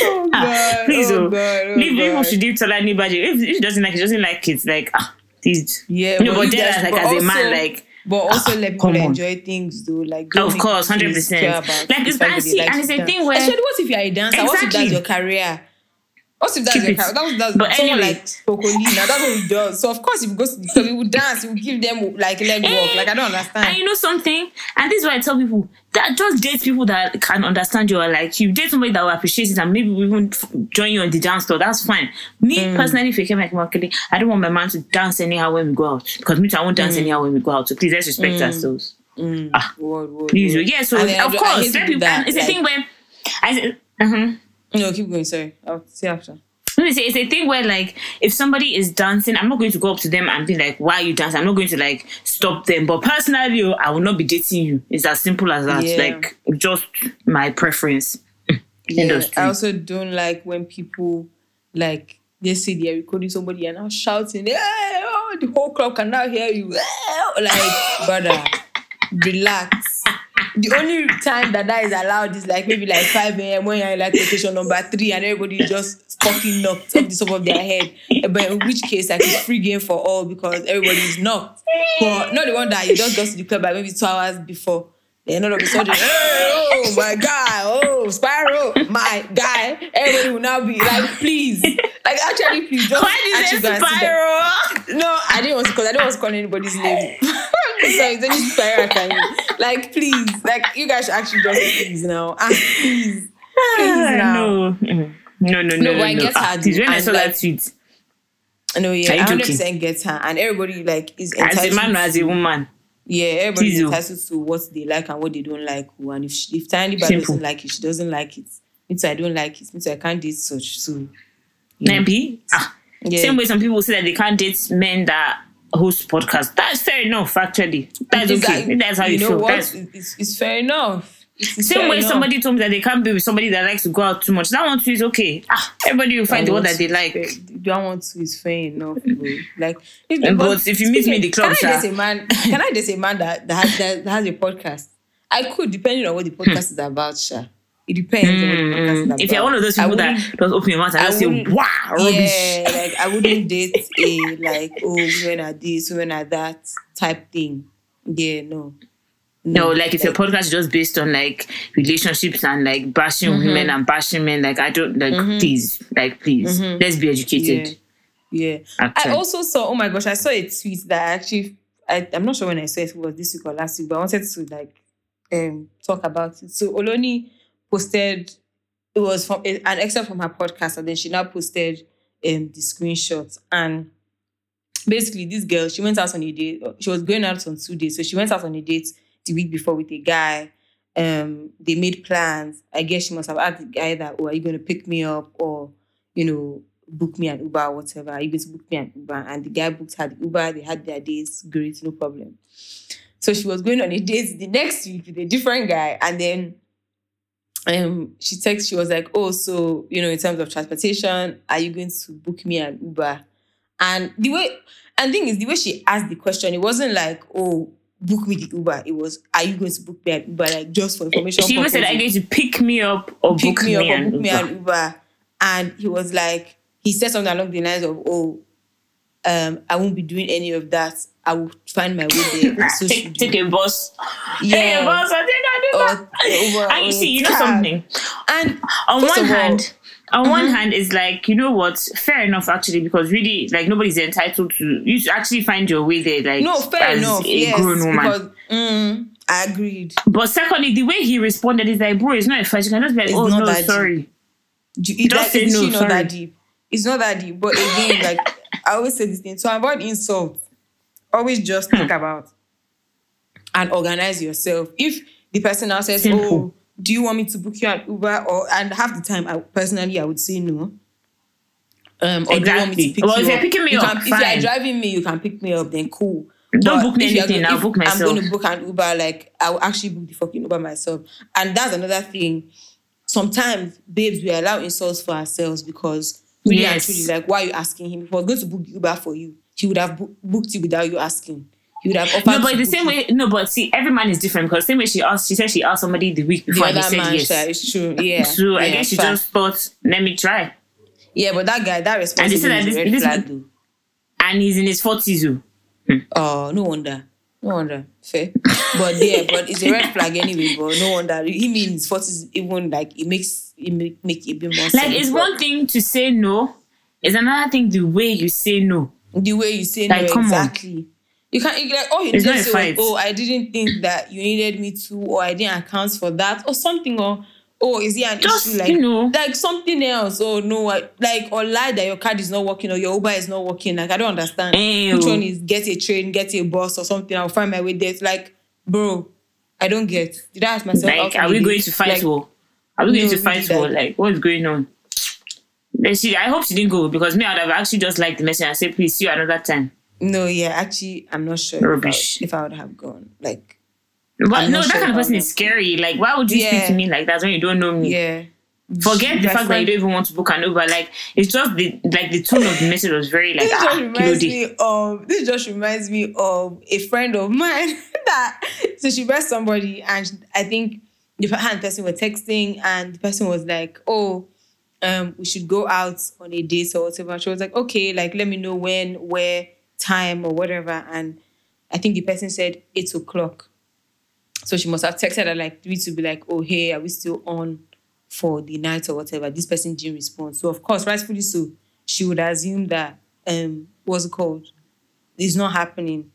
oh God, Please, oh oh, God, oh leave God. what she did to anybody. If, if she doesn't like it, she doesn't like it. Like ah, these Yeah, no, but but then like but as a man, like But ah, also let people enjoy things though. Like don't Of course, 100%. care about Like, it's- fact and that they see, like and it's a thing where- Especially what if you're a dancer? What if Exactly. that's your career? If that's Keep your career? That's, that's But someone anyway. like. That's what he does. So of course, if he goes to the club, he will dance. He will give them like leg work. Like I don't understand. And you know something? And this is why I tell people that just date people that can understand you or like you. Date somebody that will appreciate it and maybe will even join you on the dance floor. That's fine. Me Mm. personally, if you came like marketing, I don't want my man to dance anyhow when we go out. Because me too, I won't Mm. dance anyhow when we go out. So please let's respect ourselves. Ah, Word, word, Please. word. Yeah, so And of I course, hate to let people, and it's a like- thing where I said, uh-huh. No, keep going. Sorry, I'll see after. Let me say, it's a thing where like if somebody is dancing, I'm not going to go up to them and be like, "Why are you dancing?" I'm not going to like stop them. But personally, oh, I will not be dating you. It's as simple as that. Yeah. Like just my preference. Yeah, I also don't like when people like they say they're recording somebody and now shouting, hey, oh, the whole club can now hear you. Like, brother, relax. The only time that that is allowed is like maybe like 5 a.m. when you're in like location number three and everybody just fucking knocked off the top of their head. Eh, but in which case, like it's free game for all because everybody is knocked. But not the one that you just got to the club like maybe two hours before. Then all of a sudden, hey, oh my guy, oh Spyro, my guy. Everybody will now be like, please, like actually, please just Why did you go say and sit down. Spyro? No, I didn't want to because I didn't want to call anybody's name. Sorry, only Spyro I can use. Like, please, like you guys should actually just please now. Ah, please. Please now. no. No, no, no, No, no. I no. get Ah, her, please, when I and saw that tweet, No, yeah, I hundred percent get her, and everybody like is entitled. as a man or as a woman, Yeah, everybody's oh. entitled to what they like and what they don't like. oh, And if she, if Tiny Bad doesn't like it, she doesn't like it. Me too, I don't like it. Me too, I can't date such. So you maybe. Ah, yeah. Same way some people say that they can't date men that host podcast. That's fair enough, actually. That's It's okay. like, that's how you, know feel. what? That's, It's, it's fair enough. It's, Same fair way enough. somebody told me that they can't be with somebody that likes to go out too much. That one too is okay. Ah, everybody will find the one that they like. That one too is fair enough. bro. Like, if, And but if you meet me in the club, can I just a man? Can I just a man that that has, that has a podcast? I could, depending on what the podcast is about. Sha. It depends on what the podcast is about. If you're one of those people that doesn't open your mouth and just say, wow, rubbish. Yeah, like I wouldn't date a like oh women are this, women are that type thing. Yeah, no. No, like if your podcast is just based on like relationships and like bashing Mm-hmm. women and bashing men, like I don't like please, like please, let's be educated. Yeah. Yeah. I also saw, oh my gosh, I saw a tweet that I actually, I, I'm not sure when I saw it, it was this week or last week, but I wanted to like um talk about it. So Oloni posted, it was from an excerpt from her podcast, and then she now posted um the screenshots. And basically, this girl, she went out on a date. She was going out on two days. So she went out on a date the week before with a guy. Um, they made plans. I guess she must have asked the guy that, oh, are you going to pick me up or, you know, book me an Uber or whatever. Are you going to book me an Uber? And the guy booked her the Uber. They had their dates. Great, no problem. So she was going on a date the next week with a different guy. And then um, she texted, she was like, oh, so, you know, in terms of transportation, are you going to book me an Uber? And the way, and thing is, the way she asked the question, it wasn't like, oh, book me the Uber. It was, are you going to book me an Uber? Like, just for information She even said, "Are you going to pick me up or pick book me up or book me an Uber. And he was like, he said something along the lines of, oh, um, I won't be doing any of that. I will find my way there. So take, take a bus. Take Yeah. a bus. I think I do that. Or- Uber and you see, you know something. And on one Mm-hmm. hand, on one hand, it's like you know what, fair enough actually, because really, like nobody's entitled to you should actually find your way there, like no, fair enough. a Yes, grown woman. because mm, I agreed. but secondly, the way he responded is like, bro, it's not a fight. You can just be like, It's oh not no, that sorry. Do you- Just like, say it's no, actually not that deep. It's not that deep. But again, like I always say this thing to avoid insult, always just Hmm. think about and organize yourself. If the person now says, Simple. "Oh, do you want me to book you an Uber?" or and half the time, I personally I would say no. Um, or do you want me Exactly. to pick Well, you if you're up? picking me You up, can, if you're driving me, you can pick me up. Then cool. Don't But book me you anything, I'll book I'm going to book an Uber, like I will actually book the fucking Uber myself. And that's another thing. Sometimes babes we allow insults for ourselves because really Yes. and truly, like, why are you asking him? If he was going to book the Uber for you, he would have book, booked you without you asking. He would have offered. No, but the same you. way, no, but see, every man is different because the same way she asked, she said she asked somebody the week the before and he said yes. it's true. Yeah. So I yeah, guess she just thought, let me try. Yeah, but that guy, that response they is said that this- red this- flag though. And he's in his 40s. oh. Hmm. Oh, no wonder. No wonder. Fair. But yeah, but it's a red flag anyway, but no wonder. He means what is even like it makes it make, make it bit more Like, sense. it's one thing to say no, it's another thing the way you say no. the way you say Like, no come on. exactly. You can't like oh you It's not say oh, oh I didn't think that you needed me to or I didn't account for that or something or oh is it an Just, issue like you know. like something else oh no I, like or lie that your card is not working or your Uber is not working like I don't understand Ew. which one is get a train get a bus or something I'll find my way there it's like bro I don't get did I ask myself Like, are we going to fight Like, war? Are we going no, to fight war? like- what's going on? Like, she, I hope she didn't go because me, I'd have actually just liked the message and said, please see you another time. no yeah actually I'm not sure if I, would, if I would have gone like But no, that sure kind of person is scary. Like, why would you speak to me like that when you don't know me? yeah Forget the fact that you don't even want to book an Uber. Like, it's just the like the tone of the message was very like this ah, just reminds kilode. me of this just reminds me of a friend of mine that so she met somebody and I think the per- person were texting and the person was like, Oh, um, we should go out on a date or whatever. She was like, Okay, like let me know when, where, time or whatever. And I think the person said eight o'clock. So she must have texted her like three to be like, Oh, hey, are we still on for the night or whatever? This person didn't respond. So of course, rightfully so, she would assume that um what's it called? It's not happening.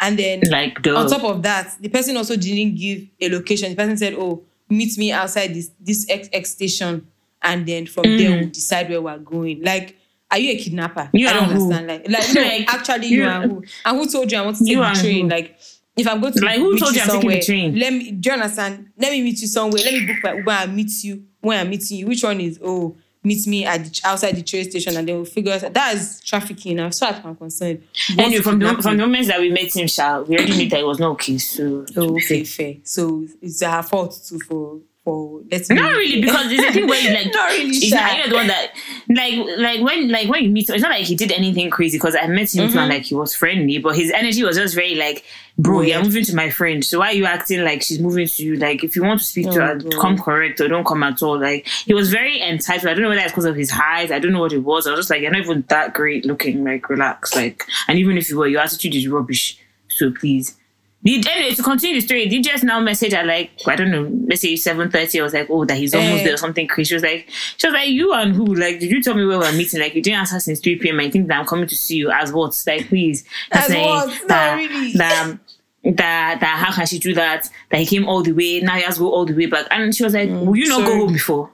And then Like the on top of that, the person also didn't give a location. The person said, "Oh, meet me outside this this X, station, and then from there we'll decide where we're going." Like, are you a kidnapper? You I don't and who? understand. Like, like no, Like, actually, you, you- and who? And who told you I want to take the train? who? Like, if I'm going to Like, who meet told you I'm taking the somewhere, train? Let me. Do you understand? Let me meet you somewhere. Let me book my Uber and meet you when I'm meeting you. Which one is? Oh, meet me at the, outside the train station, and then we'll figure out. That is trafficking. As far as I'm concerned. anyway, from the from the moments that we met him, Sha, we already knew that it was not okay. So Oh, okay, fair. So it's her fault too for for letting Not really, because it's a thing where you like Not really, It's not, the one that like like when like when you meet him, it's not like he did anything crazy because I met him and mm-hmm. like he was friendly, but his energy was just very like, bro, you're moving to my friend. So why are you acting like she's moving to you? Like if you want to speak to Oh, her, God. come correct or don't come at all. Like he was very entitled. I don't know whether it's because of his height. I don't know what it was. I was just like, you're not even that great looking. Like relax. Like and even if you were, your attitude is rubbish. So please. Did anyway to continue the story? Did just now message at like I don't know, let's say seven thirty. I was like, oh, that he's almost Eh. there or something crazy. She was like, she was like, you and who? Like, did you tell me where we're meeting? Like, you didn't answer since three p.m. I think that I'm coming to see you as what? Like, please. As like, what? Not That, really. that, um, that that how can she do that? That he came all the way. Now he has to go all the way back. And she was like, will you not go home before?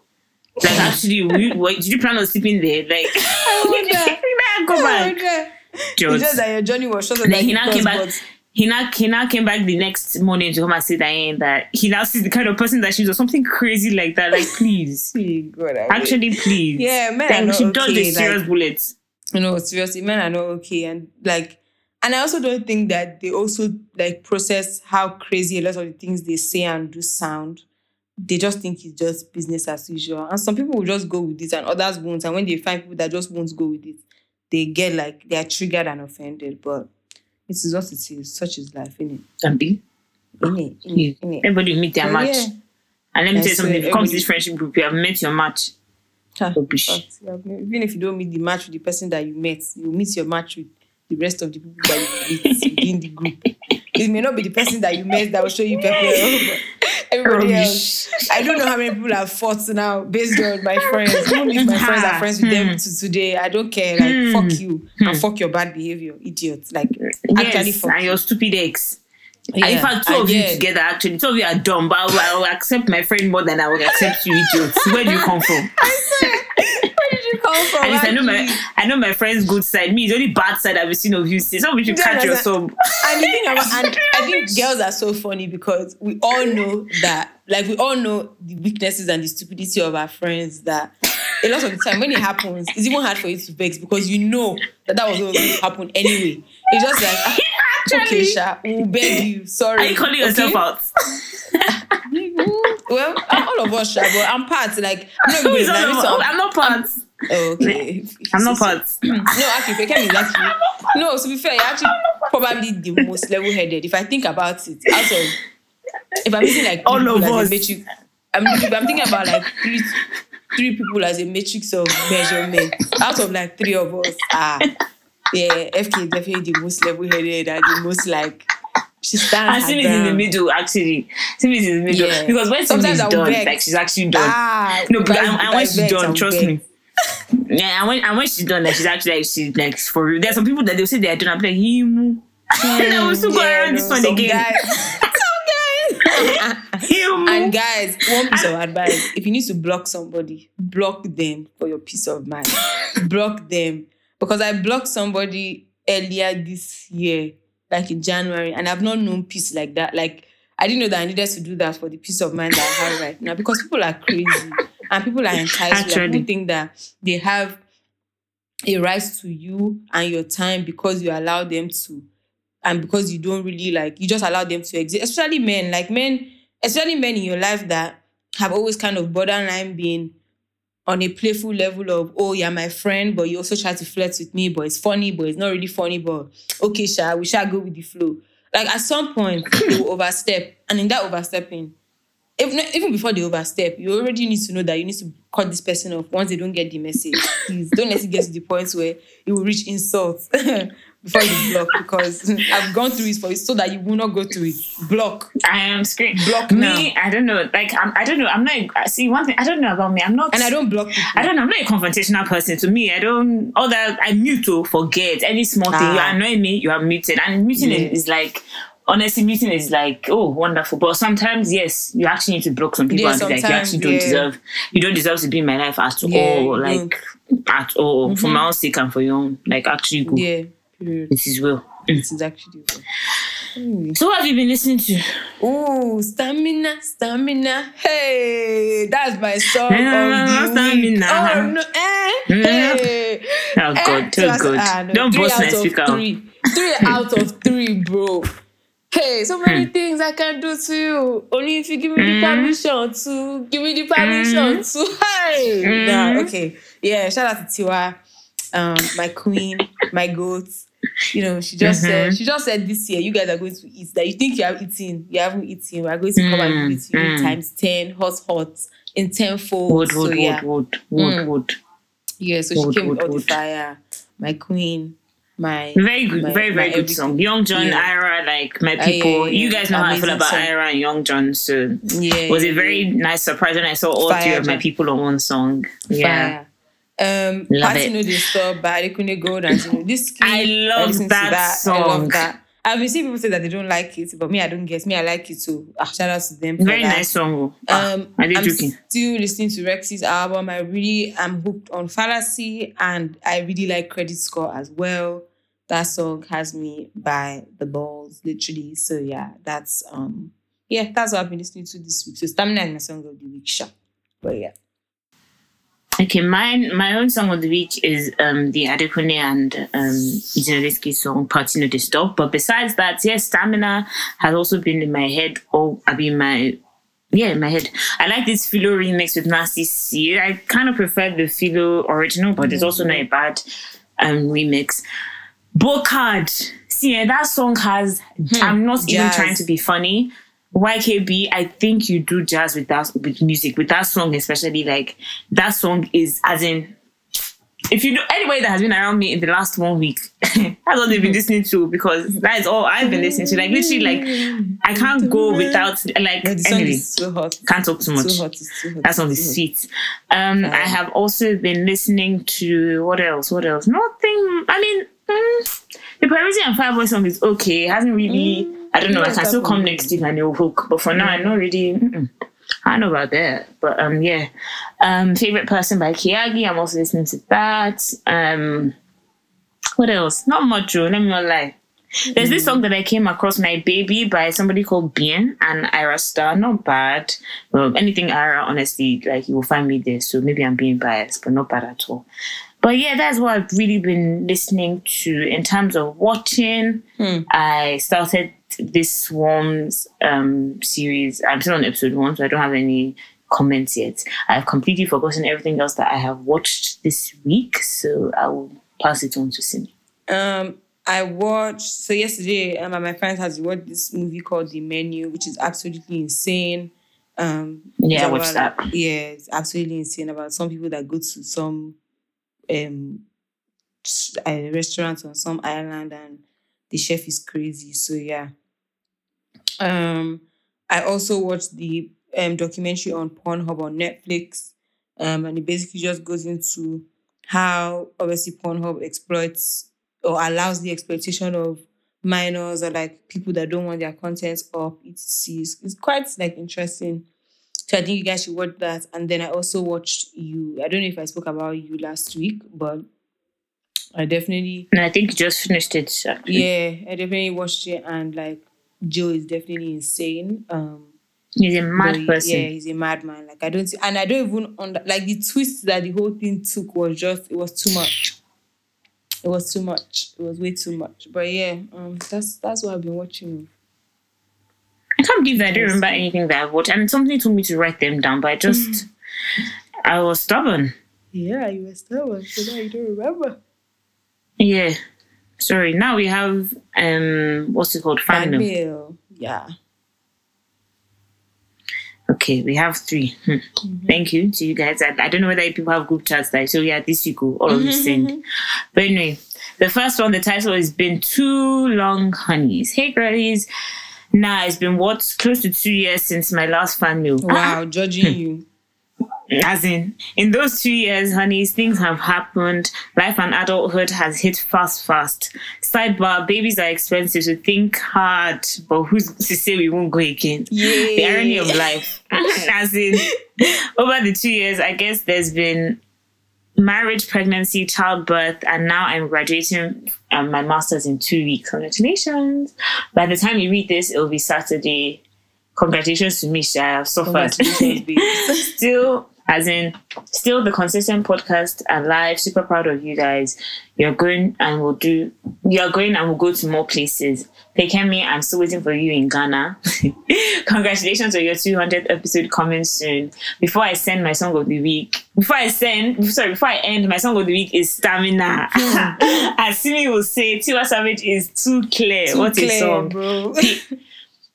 Like, actually, will you, what, did you plan on sleeping there? Like, wonder. go Oh, back. Just- It's just that your journey was shorter then he now came back. but He now, he now came back the next morning to come and say that, eh, that he now sees the kind of person that she was or something crazy like that. Like, please. God, I Actually, please. Yeah, men Like, are not she dodged okay, the serious like- bullets. you know, seriously, men are not okay. And like, and I also don't think that they also like process how crazy a lot of the things they say and do sound. They just think it's just business as usual. And some people will just go with it and others won't. And when they find people that just won't go with it, they get like they are triggered and offended. But it is what it is. Such is life, innit? And be. Innit? Yeah. Innit? Innit? Everybody will meet their So, match. yeah. And let me I tell you something. If it comes to this friendship group, you have met your match. Ha, Rubbish. but, yeah, Even if you don't meet the match with the person that you met, you meet your match with the rest of the people that you meet within the group. It may not be the person that you met that will show you people. Everybody else. I don't know how many people have fought now based on my friends. Even if my friends are friends with them to today, I don't care. Like Hmm. fuck you and fuck your bad behavior, idiot. Like actually yes, fuck and you. your stupid ex. Yeah, in fact, two of you together, actually, two of you are dumb, but I will, I will accept my friend more than I will accept you, idiots. Where do you come from? You? At least I know my I know my friend's good side. Me, the only bad side I've seen of you. See, some of you catch your that's- soul. and the thing about and I think girls are so funny because we all know that like we all know the weaknesses and the stupidity of our friends that a lot of the time when it happens it's even hard for you to vex because you know that that was going to happen anyway it's just like ah, Okay, Sha, we'll beg you. Sorry. Are you calling yourself okay? out? Well, all of us, Sha, but I'm part. Like, I'm not Who is even all gonna of- some- I'm not. Okay. I'm not part. No, actually, Feyikemi is actually. No, to be fair, you're actually probably the most level headed. If I think about it, out of. If I'm using like All of us. matrix, I'm, I'm thinking about like three, three people as a matrix of measurement. Out of like three of us, ah, yeah, FK is definitely the most level headed and the most like. She stands. Simi is in the middle, actually. Simi is in the middle. Yeah. Because when Sometimes is done, vex. like she's actually done. Ah, no, but I- and, if and I when she's done, trust vex. me. Yeah, and when and when she's done, that, she's actually like she's like for real. There's some people that they'll say they're done. I'm like, himu. And I will still go Yeah, around this one again. guys- some guys. Himu. And guys, one piece of advice: if you need to block somebody, block them for your peace of mind. block them because I blocked somebody earlier this year, like in January, and I've not known peace like that. Like I didn't know that I needed to do that for the peace of mind that I have right now because people are crazy and people are entitled. Actually. people think that they have a right to you and your time because you allow them to and because you don't really like you just allow them to exist especially men like men especially men in your life that have always kind of borderline been on a playful level of oh you're my friend but you also try to flirt with me but it's funny but it's not really funny but okay shall we shall go with the flow like at some point you overstep and in that overstepping even, even before they overstep, you already need to know that you need to cut this person off once they don't get the message. Please don't let it get to the point where it will reach insult before you block because I've gone through it for you so that you will not go through it. Block. I am screaming. Block me. now. I don't know. Like I'm, I don't know. I'm not. See one thing. I don't know about me. I'm not. And I don't block people. I don't know. I'm not a confrontational person. To me, I don't. All that I mute to forget any small thing. You Ah. annoy me, you are muted, and muting Yeah. is like. Honestly, muting is like oh wonderful, but sometimes yes, you actually need to block some people Yeah, and be like you actually don't yeah. deserve, you don't deserve to be in my life at Yeah, all, like at all for Mm-hmm. my own sake and for your own. Like actually go. Yeah. This is well. This is actually. Real. So what have you been listening to? Oh, stamina, stamina. Hey, that's my song the week. stamina. Oh no, eh, hey. Oh God, so oh God. ah, no, Don't boast my speaker. Three, three out of three, bro. Hey, so many Hmm. things I can do to you. Only if you give me the permission to give me the permission to. Hey, Hmm. nah, okay, yeah. Shout out to Tiwa, um, my queen, my goat. You know, she just Mm-hmm. said she just said this year you guys are going to eat that you think you have eaten, you haven't eaten. We are going to come and give it you Mm, mm. times ten, hot, hot, in tenfold. Wood, so wood, yeah, wood, wood, wood, Mm. wood. yeah. So she Wood, came with wood, all the fire. My queen, my Very good, my- very, very good everything. song. Young Jonn, Yeah. Ayra, like my Ah, people. yeah, yeah, You guys know how I feel about song. Ayra and Young Jonn. So Yeah, it was a very nice surprise when I saw all Fire three of my people on one song. Yeah. fire. Um, Love Party it. No Dey Stop by Adekunle Gold and you know, this. I love to that I song. love that. I've been seeing people say that they don't like it, but me, I don't get. Me, I like it too. Ah, shout out to them. Very that. nice song. oh. Ah, Um, I'm joking. still listening to Rexy's album. I really am hooked on Fallacy, and I really like Credit Score as well. That song has me by the balls, literally. So yeah, that's um, yeah, that's what I've been listening to this week. So Stamina is my song of the week, sure. But yeah, Okay, mine my own song of the week is um the Adekunle and um Zinoleesky song Party No Dey Stop. But besides that, yes, Stamina has also been in my head. Oh, I mean my yeah, in my head. I like this Philo remix with Nasty C. I kind of prefer the Philo original, but it's also not a bad um remix. Bocard. See, eh, that song has I'm not even trying to be funny. YKB, I think you do jazz with that with music, with that song, especially like that song is as in if you do anybody that has been around me in the last one week, that's what they've been listening to because that is all I've been listening to. Like literally, like I can't go without like the anyway. so hot. Can't talk too much. Too hot. Too hot. That song it's is too sweet. Um, I have also been listening to what else? What else? Nothing. I mean, mm, the Parisian Fireboy song is okay. It hasn't really. I don't know. I can still come next week and it'll hook. But for now, I'm not really. Mm-mm. I know about that. But um, yeah. Um, favorite person by Kiagi. I'm also listening to that. Um, what else? Not much. Let me not lie. There's this song that I came across, My Baby, by somebody called Bien and Ayra Starr. Not bad. Well, anything Ayra, honestly, like you will find me there. So maybe I'm being biased, but not bad at all. But yeah, that's what I've really been listening to in terms of watching. Hmm. I started this Swarms um, series. I'm still on episode one, so I don't have any comments yet. I've completely forgotten everything else that I have watched this week, so I will pass it on to Cindy. Um, I watched so yesterday. Um, my friend's has watched this movie called The Menu, which is absolutely insane. Um, Yeah, I watched that. Yeah, it's absolutely insane about some people that go to some um a restaurant on some island and the chef is crazy. So yeah. Um, I also watched the um documentary on Pornhub on Netflix. Um, and it basically just goes into how obviously Pornhub exploits or allows the exploitation of minors or like people that don't want their content up. It's, it's quite like interesting. So I think you guys should watch that. And then I also watched you. I don't know if I spoke about you last week, but I definitely And I think you just finished it. Actually. yeah, I definitely watched it and like Joe is definitely insane. Um He's a mad he- person. Yeah, he's a madman. Like I don't see, and I don't even under like the twist that the whole thing took was just it was too much. It was too much. It was way too much. But yeah, um, that's that's what I've been watching. I can't believe that I don't Yes. remember anything that I've watched. And something told me to write them down, but I just, I was stubborn. Yeah, you were stubborn, so now you don't remember. Yeah. Sorry. Now we have, um, what's it called? Fan mail. Yeah. Okay, we have three. Hmm. Thank you to you guys. I, I don't know whether people have group chats that so yeah, this you go, all of you send. But anyway, the first one, the title has been Too Long Honeys. Hey girlies. Nah, it's been what close to two years since my last fan mail. Wow, ah. judging you. As in, in those two years, honeys, things have happened. Life and adulthood has hit fast, fast. Sidebar, babies are expensive, so think hard. But who's to say we won't go again? The irony of life. As in, over the two years, I guess there's been marriage, pregnancy, childbirth, and now I'm graduating um, my master's in two weeks. Congratulations. By the time you read this, it'll be Saturday. Congratulations to me, Sha. I've suffered. Still, as in, still the consistent podcast and live. Super proud of you guys. You're going and we'll do. You're going and we'll go to more places. Pekemi, I'm still waiting for you in Ghana. Congratulations on your 200th episode coming soon. Before I send my song of the week, before I send, sorry, before I end, my song of the week is Stamina. Hmm. As Simi will say, Tiwa Savage is too clear. Too what clear, song. bro.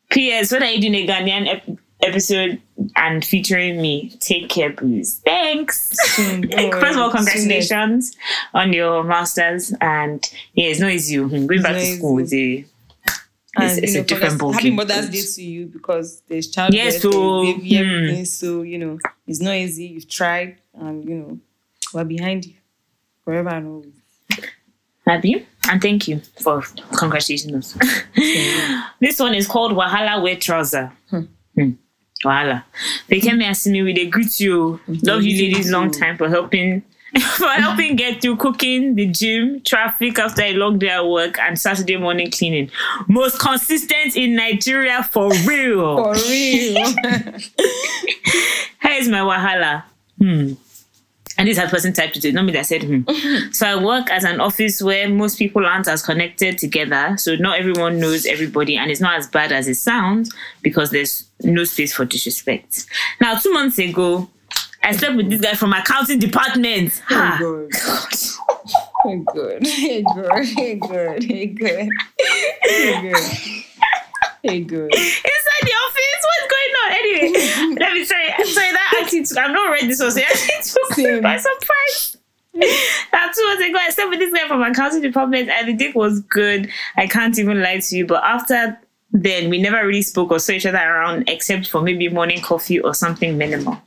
P.S. When are you doing a Ghanaian ep- episode and featuring me? Take care, Bruce. Thanks. First of all, congratulations on your masters. And yeah, it's not easy. hmm, Going back to school is a And, it's you a different ballgame. Happy Mother's Day to you because there's child birth, so, baby, hmm. everything. So, you know, it's not easy. You've tried and, you know, we're behind you forever and always. happy. And thank you for congratulations. this one is called Wahala Wear Trouser. Hmm. Wahala. They came here asking me, we they greet you. Love you ladies long time for helping for helping get through cooking, the gym, traffic after a long day at work, and Saturday morning cleaning. Most consistent in Nigeria for real. For real. Here's my wahala. Hmm. And this person typed to do it, not me that said hmm. so I work as an office where most people aren't as connected together. So not everyone knows everybody, and it's not as bad as it sounds because there's no space for disrespect. Now, two months ago, I slept with this guy from accounting department. Oh, Ha. Oh, God. Hey, good. Hey, good. Hey, good. Hey, good. Hey, good. inside the office. What's going on? Anyway, let me try. I'm sorry that took, I've not read this one, so actually took me by surprise. Now, two months ago, I slept with this guy from accounting department, and the dick was good. I can't even lie to you. But after then, we never really spoke or saw each other around, except for maybe morning coffee or something minimal.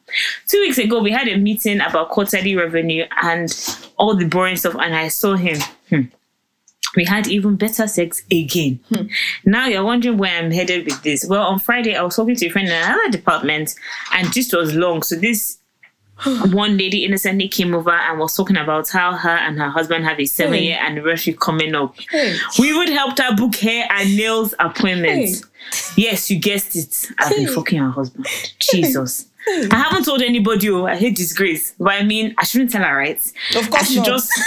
Two weeks ago, we had a meeting about quarterly revenue and all the boring stuff, and I saw him. Hmm. We had even better sex again. Hmm. Now you're wondering where I'm headed with this. Well, on Friday, I was talking to a friend in another department, and this was long. So this one lady innocently came over and was talking about how her and her husband have a seven year anniversary coming up. Hey. We would help her book hair and nails appointments. Yes, you guessed it. I've been Hey. fucking her husband. Jesus. I haven't told anybody. Oh, I hate disgrace. But I mean, I shouldn't tell her, right? Of course I should not. just.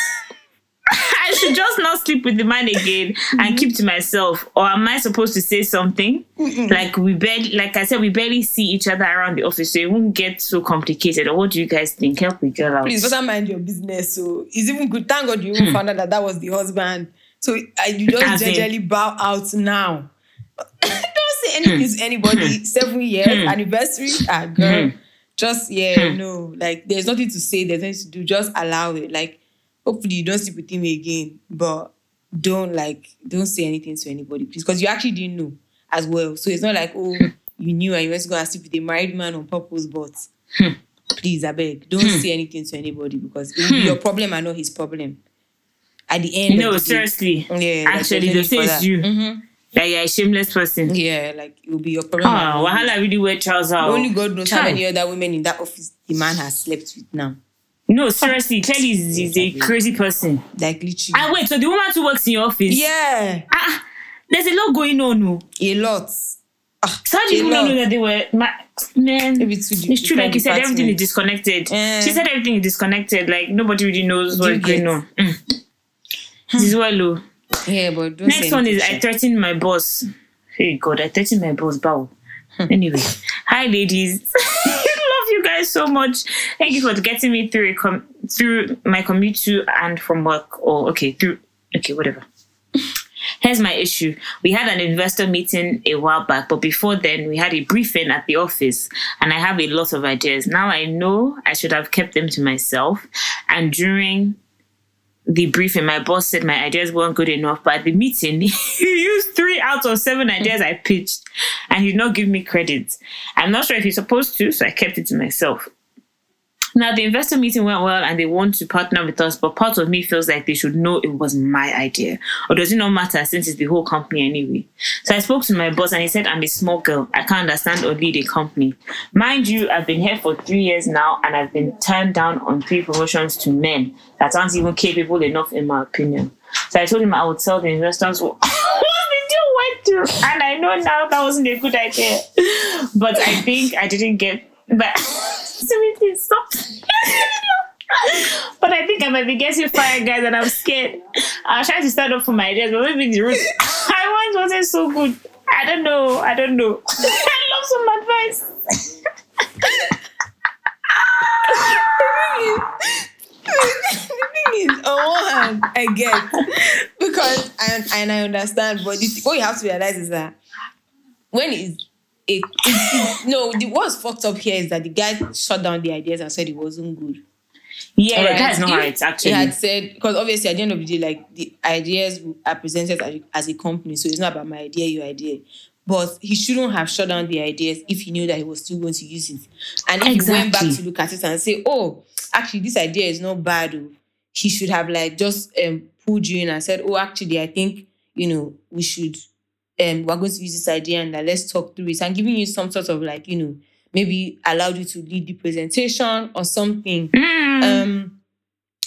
I should just not sleep with the man again and keep to myself. Or am I supposed to say something? Like we barely, like I said, we barely see each other around the office, so it won't get so complicated. Or what do you guys think? Help me get out. Please better mind your business. So it's even good. Thank God you even hmm. found out that that was the husband. So I, you just Hmm. As in- generally bow out now. Don't say anything hmm. to anybody. Hmm. Seven years anniversary, ah, girl. Just yeah, no. Like there's nothing to say. There's nothing to do. Just allow it. Like hopefully you don't sleep with him again, but don't like don't say anything to anybody, please, because you actually didn't know as well. So it's not like oh hmm. you knew and you went to go and sleep with a married man on purpose, but hmm. please, I beg, don't hmm. say anything to anybody because it will be your problem and not his problem. At the end, no, the day. seriously. Yeah, Actually, there's they no need say for it's that. you. Mhm. That you're a shameless person. Yeah, like it will be your problem. Ah, not Wahala really wear trousers. oh. Only God knows how many other women in that office the man has slept with now. No, seriously, clearly is, he's a crazy person. Like literally. Ah, wait, so the woman who works in your office? yeah, Ah, there's a lot going on. No. a lot. Ah, So how do you know that they were ma- man? It's, It's true, like you said, everything is disconnected. Eh. She said everything is disconnected. Like nobody really knows what's going on. Mm. This is well low. Yeah, but Next one is I threatened my boss. Hey God, I threatened my boss. Bow. anyway, hi ladies. Guys so much. Thank you for getting me through com- through my commute to and from work. Or okay, through okay, whatever. Here's my issue. We had an investor meeting a while back, but before then, we had a briefing at the office, and I have a lot of ideas. Now I know I should have kept them to myself. And during the briefing, my boss said my ideas weren't good enough, but at the meeting, he used three out of seven ideas I pitched, and he did not give me credit. I'm not sure if he's supposed to, so I kept it to myself. Now, the investor meeting went well and they want to partner with us, but part of me feels like they should know it was my idea. Or does it not matter since it's the whole company anyway? So I spoke to my boss and he said, I'm a small girl. I can't understand or lead a company. Mind you, I've been here for three years now and I've been turned down on three promotions to men that aren't even capable enough, in my opinion. So I told him I would tell the investors what. And I know now that wasn't a good idea. But I think I didn't get. But Sweetie, stop. but I think I might be getting fired, guys, and I'm scared. I was trying to stand up for my ideas, but maybe the route I once wasn't so good. I don't know. I don't know. I love some advice. the thing is, on one hand, I get because and, and I understand, but the, what you have to realize is that when it's it, it, no, the what's fucked up here is that the guy shut down the ideas and said it wasn't good. Yeah, Alright, that's not right, actually. He had said because obviously at the end of the day, like the ideas are presented as, as a company, so it's not about my idea, your idea. But he shouldn't have shut down the ideas if he knew that he was still going to use it. And if he went back to look at it and say, "Oh, actually, this idea is not bad," oh," he should have like just um, pulled you in and said, "Oh, actually, I think you know we should um we're going to use this idea and uh, let's talk through it." And giving you some sort of like you know maybe allowed you to lead the presentation or something Mm. um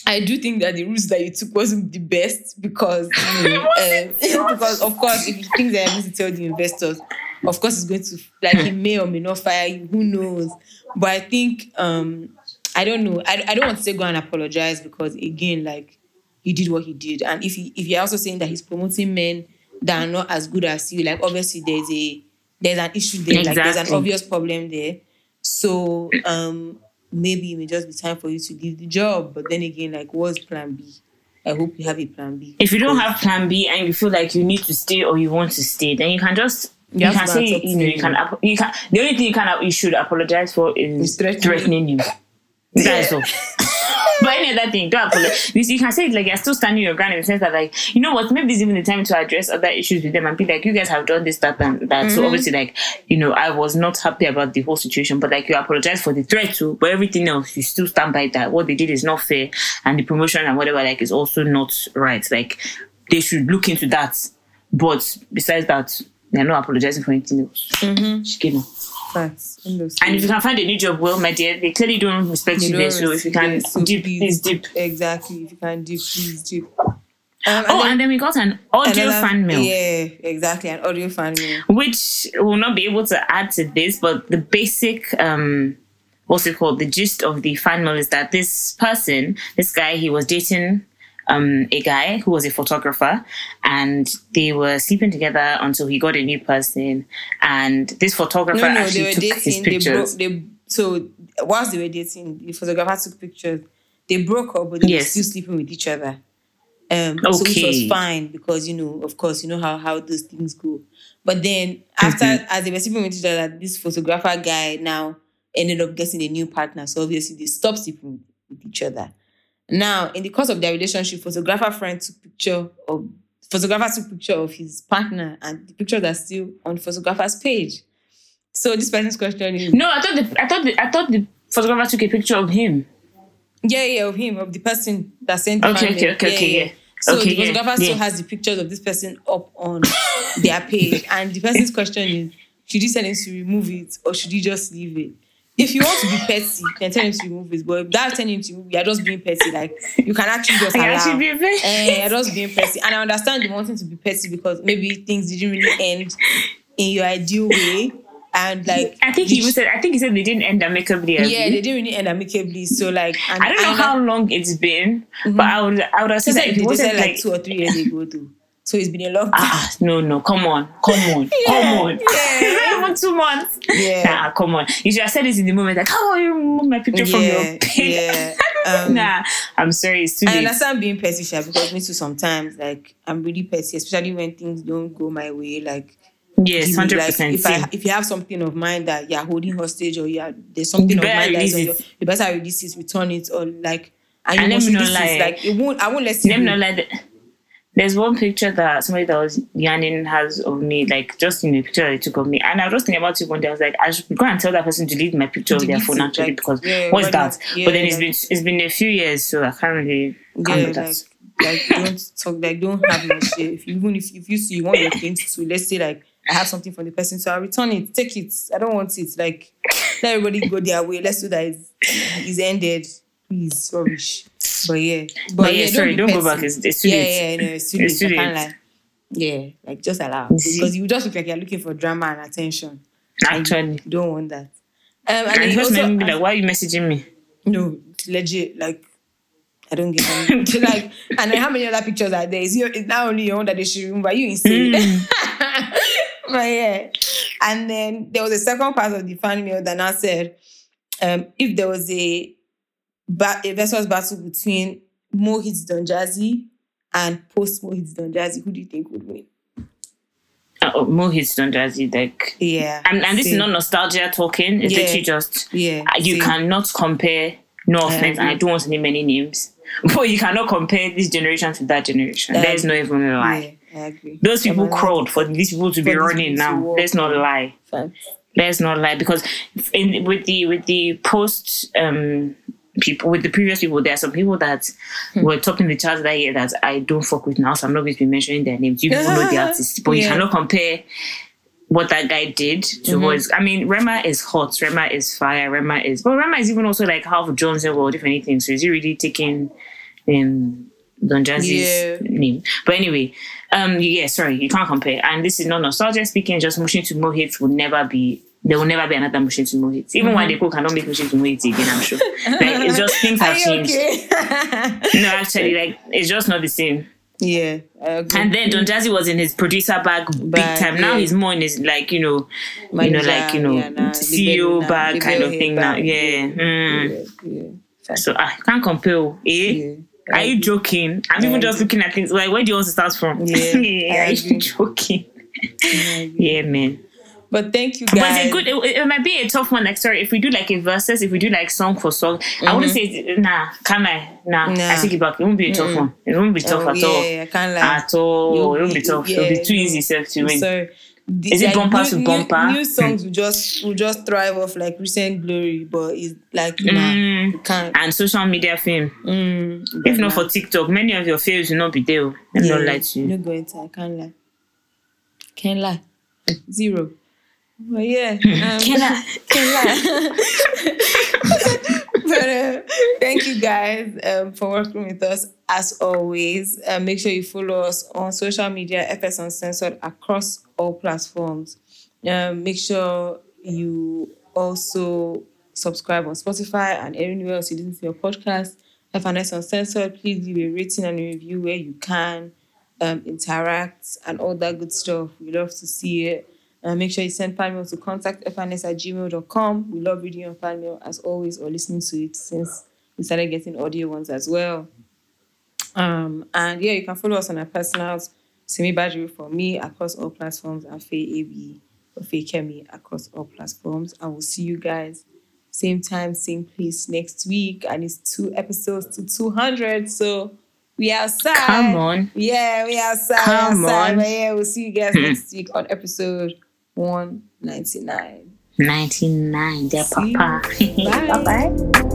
I do think that the route that you took wasn't the best because you know, uh, because of course if you think that I'm going to tell the investors, of course it's going to like he may or may not fire you, who knows? But I think um I don't know. I, I don't want to say go and apologize because again, like he did what he did. And if he if you're also saying that he's promoting men that are not as good as you, like obviously there's a there's an issue there, like there's an obvious problem there. So um maybe it may just be time for you to leave the job. But then again, like what's plan B? I hope you have a plan B. if you don't have plan B and you feel like you need to stay or you want to stay, then you can just you, have can say you know you can you can the only thing you can you should apologize for is Is threatening. threatening you. That's all. but any other thing, don't apologize. You, can say it like you're still standing your ground in the sense that like you know what, maybe this is even the time to address other issues with them and be like, you guys have done this, that, and that. Mm-hmm. So obviously, like you know, I was not happy about the whole situation, but like you apologize for the threat too, but everything else you still stand by that. What they did is not fair, and the promotion and whatever like is also not right. Like they should look into that. But besides that, they're not apologizing for anything else. Mm-hmm. Facts. And if you can find a new job, well, my dear, they clearly don't respect You you, don't there. So if you can so dip, please dip. Exactly. If you can dip, please dip. Um, and Oh, then and then we got an audio another- fan mail, Yeah, exactly. An audio fan mail. which will not be able to add to this, but the basic um what's it called? The gist of the fan mail is that this person, this guy, he was dating um, a guy who was a photographer, and they were sleeping together until he got a new person. And this photographer No, no, actually they were took his dating. They broke. pictures. They so whilst they were dating, the photographer took pictures. They broke up, but they were still sleeping with each other. Um, so which was fine because you know, of course, you know how how those things go. But then after, Mm-hmm. as they were sleeping with each other, this photographer guy now ended up getting a new partner. So obviously they stopped sleeping with each other. Now, in the course of their relationship, photographer friend took picture of photographer took picture of his partner, and the pictures are still on photographer's page. So this person's question is No, I thought the I thought the, I thought the photographer took a picture of him. yeah, yeah, of him, of the person that sent the Okay, fan okay, mail. okay, okay, yeah. So Okay, the yeah, photographer still yeah. has the pictures of this person up on their page, and the person's question is: Should he tell him to remove it, or should he just leave it? If you want to be petty, then tell him to remove it. But without telling him to you're just being petty. Like you can actually just I allow. be very Eh, you're just being petty. And I understand you wanting to be petty because maybe things didn't really end in your ideal way. And like I think he even said I think he said they didn't end amicably. Yeah, they didn't really end amicably. So like and I don't know how long it's been, but I would I would have he said that it said like, like two or three years ago too. So it's been a long time. ah no no come on come on come on it's not even two months Yeah. nah come on you should have said this in the moment like how are you remove my picture from your page yeah. Um, nah I'm sorry it's too I late understand being petty, Sha, because me too sometimes like I'm really petty, especially when things don't go my way. Like yes hundred like, percent if I if you have something of mine that you're holding hostage or you are, there's something You of mine that's on your, you better release it, return it, or like and, And you let must me not release lie. it. Like it won't I won't let you let me go. know like the- there's one picture that somebody that was yarning has of me, like just in a picture they took of me. And I was just thinking about it one day. I was like, I should go and tell that person to delete my picture of their phone actually like, because yeah, what's that? Yeah, but then it's been it's been a few years, so I can't really can't yeah, that. like like don't talk like don't have no shit. If even if, if you see you want your things to let's say like I have something from the person, so I'll return it, take it. I don't want it. Like let everybody go their way. Let's do that it's, it's ended. Please, rubbish. But yeah. But, But yeah, sorry, be don't go back. It's, it's too yeah, late. yeah, no, it's too It's late. too late. lie. Yeah, like just allow because you just look like you're looking for drama and attention. Actually. You don't want that. Um, and, And then the person also- might be like, why are you messaging me? no, it's legit. Like, I don't get it. like, and then how many other pictures are there? Is your, it's not only your own that they should remove. Are you insane? but yeah. And then there was a second part of the fan mail that now said, um, if there was a ba- a versus battle between Mohit Don Jazzy and post Mohit Don Jazzy, who do you think would win? Uh, oh, Mohit don't like. Yeah. And, and this is not nostalgia talking. It's Yeah. literally just Yeah. uh, you same. cannot compare. No I offense, and I don't want to name any names, but you cannot compare this generation to that generation. I There's no even a lie. Yeah, I agree. Those people Someone- crawled for these people to be running now. Let's not lie. Facts. Let's not lie because in with the with the post um people with the previous people, there are some people that Hmm. were topping the charts that year that I don't fuck with now, so I'm not going to be mentioning their names. You know the artists, but you cannot compare what that guy did to Mm-hmm. what's I mean, Rema is hot, Rema is fire, Rema is but Rema is even also like half Jonzing World, if anything. So is he really taking um Don Jazzy's Yeah. name? But anyway, um yeah, sorry, you can't compare. And this is not nostalgia speaking, just motion to more hits will never be there will never be another motion to move it. Even when they Mm-hmm. cook cannot make motion to move it again, I'm sure. Like it's just things have changed. okay? No, actually, like it's just not the same. yeah. And then Don Jazzy was in his producer bag big Bag, time. Now yeah. he's more in his like you know, you know, like you know, yeah, nah, CEO now, bag kind of thing now. Yeah. Mm. Yeah. So I can't compare. Eh? Yeah. Are you joking? I'm even just looking at things like where do you want to start from? Yeah, Are you joking? yeah, man. But thank you But guys. it's a good. It, it might be a tough one. Like, sorry, if we do like a verses, if we do like song for song, I wouldn't say nah. Can I? Nah. Mm-hmm. Nah. I take it back. It won't be a tough one. It won't be tough Oh, at yeah, all. I can't lie. At all. You'll it won't be tough. It'll be too easy self to I'm win. sorry. The- Is it bumper to bumper? New, new songs will just will just thrive off like recent glory, but it's like nah, Mm. you can't. and social media fame. Mm, If not for TikTok, many of your fails will not be there. oh. Let me not Yeah, lie to you. No go into. I can't lie. Can't lie. Zero. But yeah. Um, Can't lie. can't lie. but uh, thank you guys um, for working with us as always. Uh, make sure you follow us on social media, F&S Uncensored, across all platforms. Um, make sure you also subscribe on Spotify and anywhere else you listen to your podcast. F&S Uncensored, please leave a rating and a review where you can. Um, interact and all that good stuff. We love to see it. And make sure you send fan mail to contact fns at gmail.com. We love reading your fan mail as always or listening to it since we started getting audio ones as well. Um, and yeah, you can follow us on our personals, Simi Badru for me across all platforms and Faye AB or Feyikemi across all platforms. And we'll see you guys same time, same place next week. And it's two episodes to 200. So we outside. Come on. Yeah, we outside. Come we outside. on. But yeah, we'll see you guys next week on episode 199. 99, dear papa. Bye. Bye bye.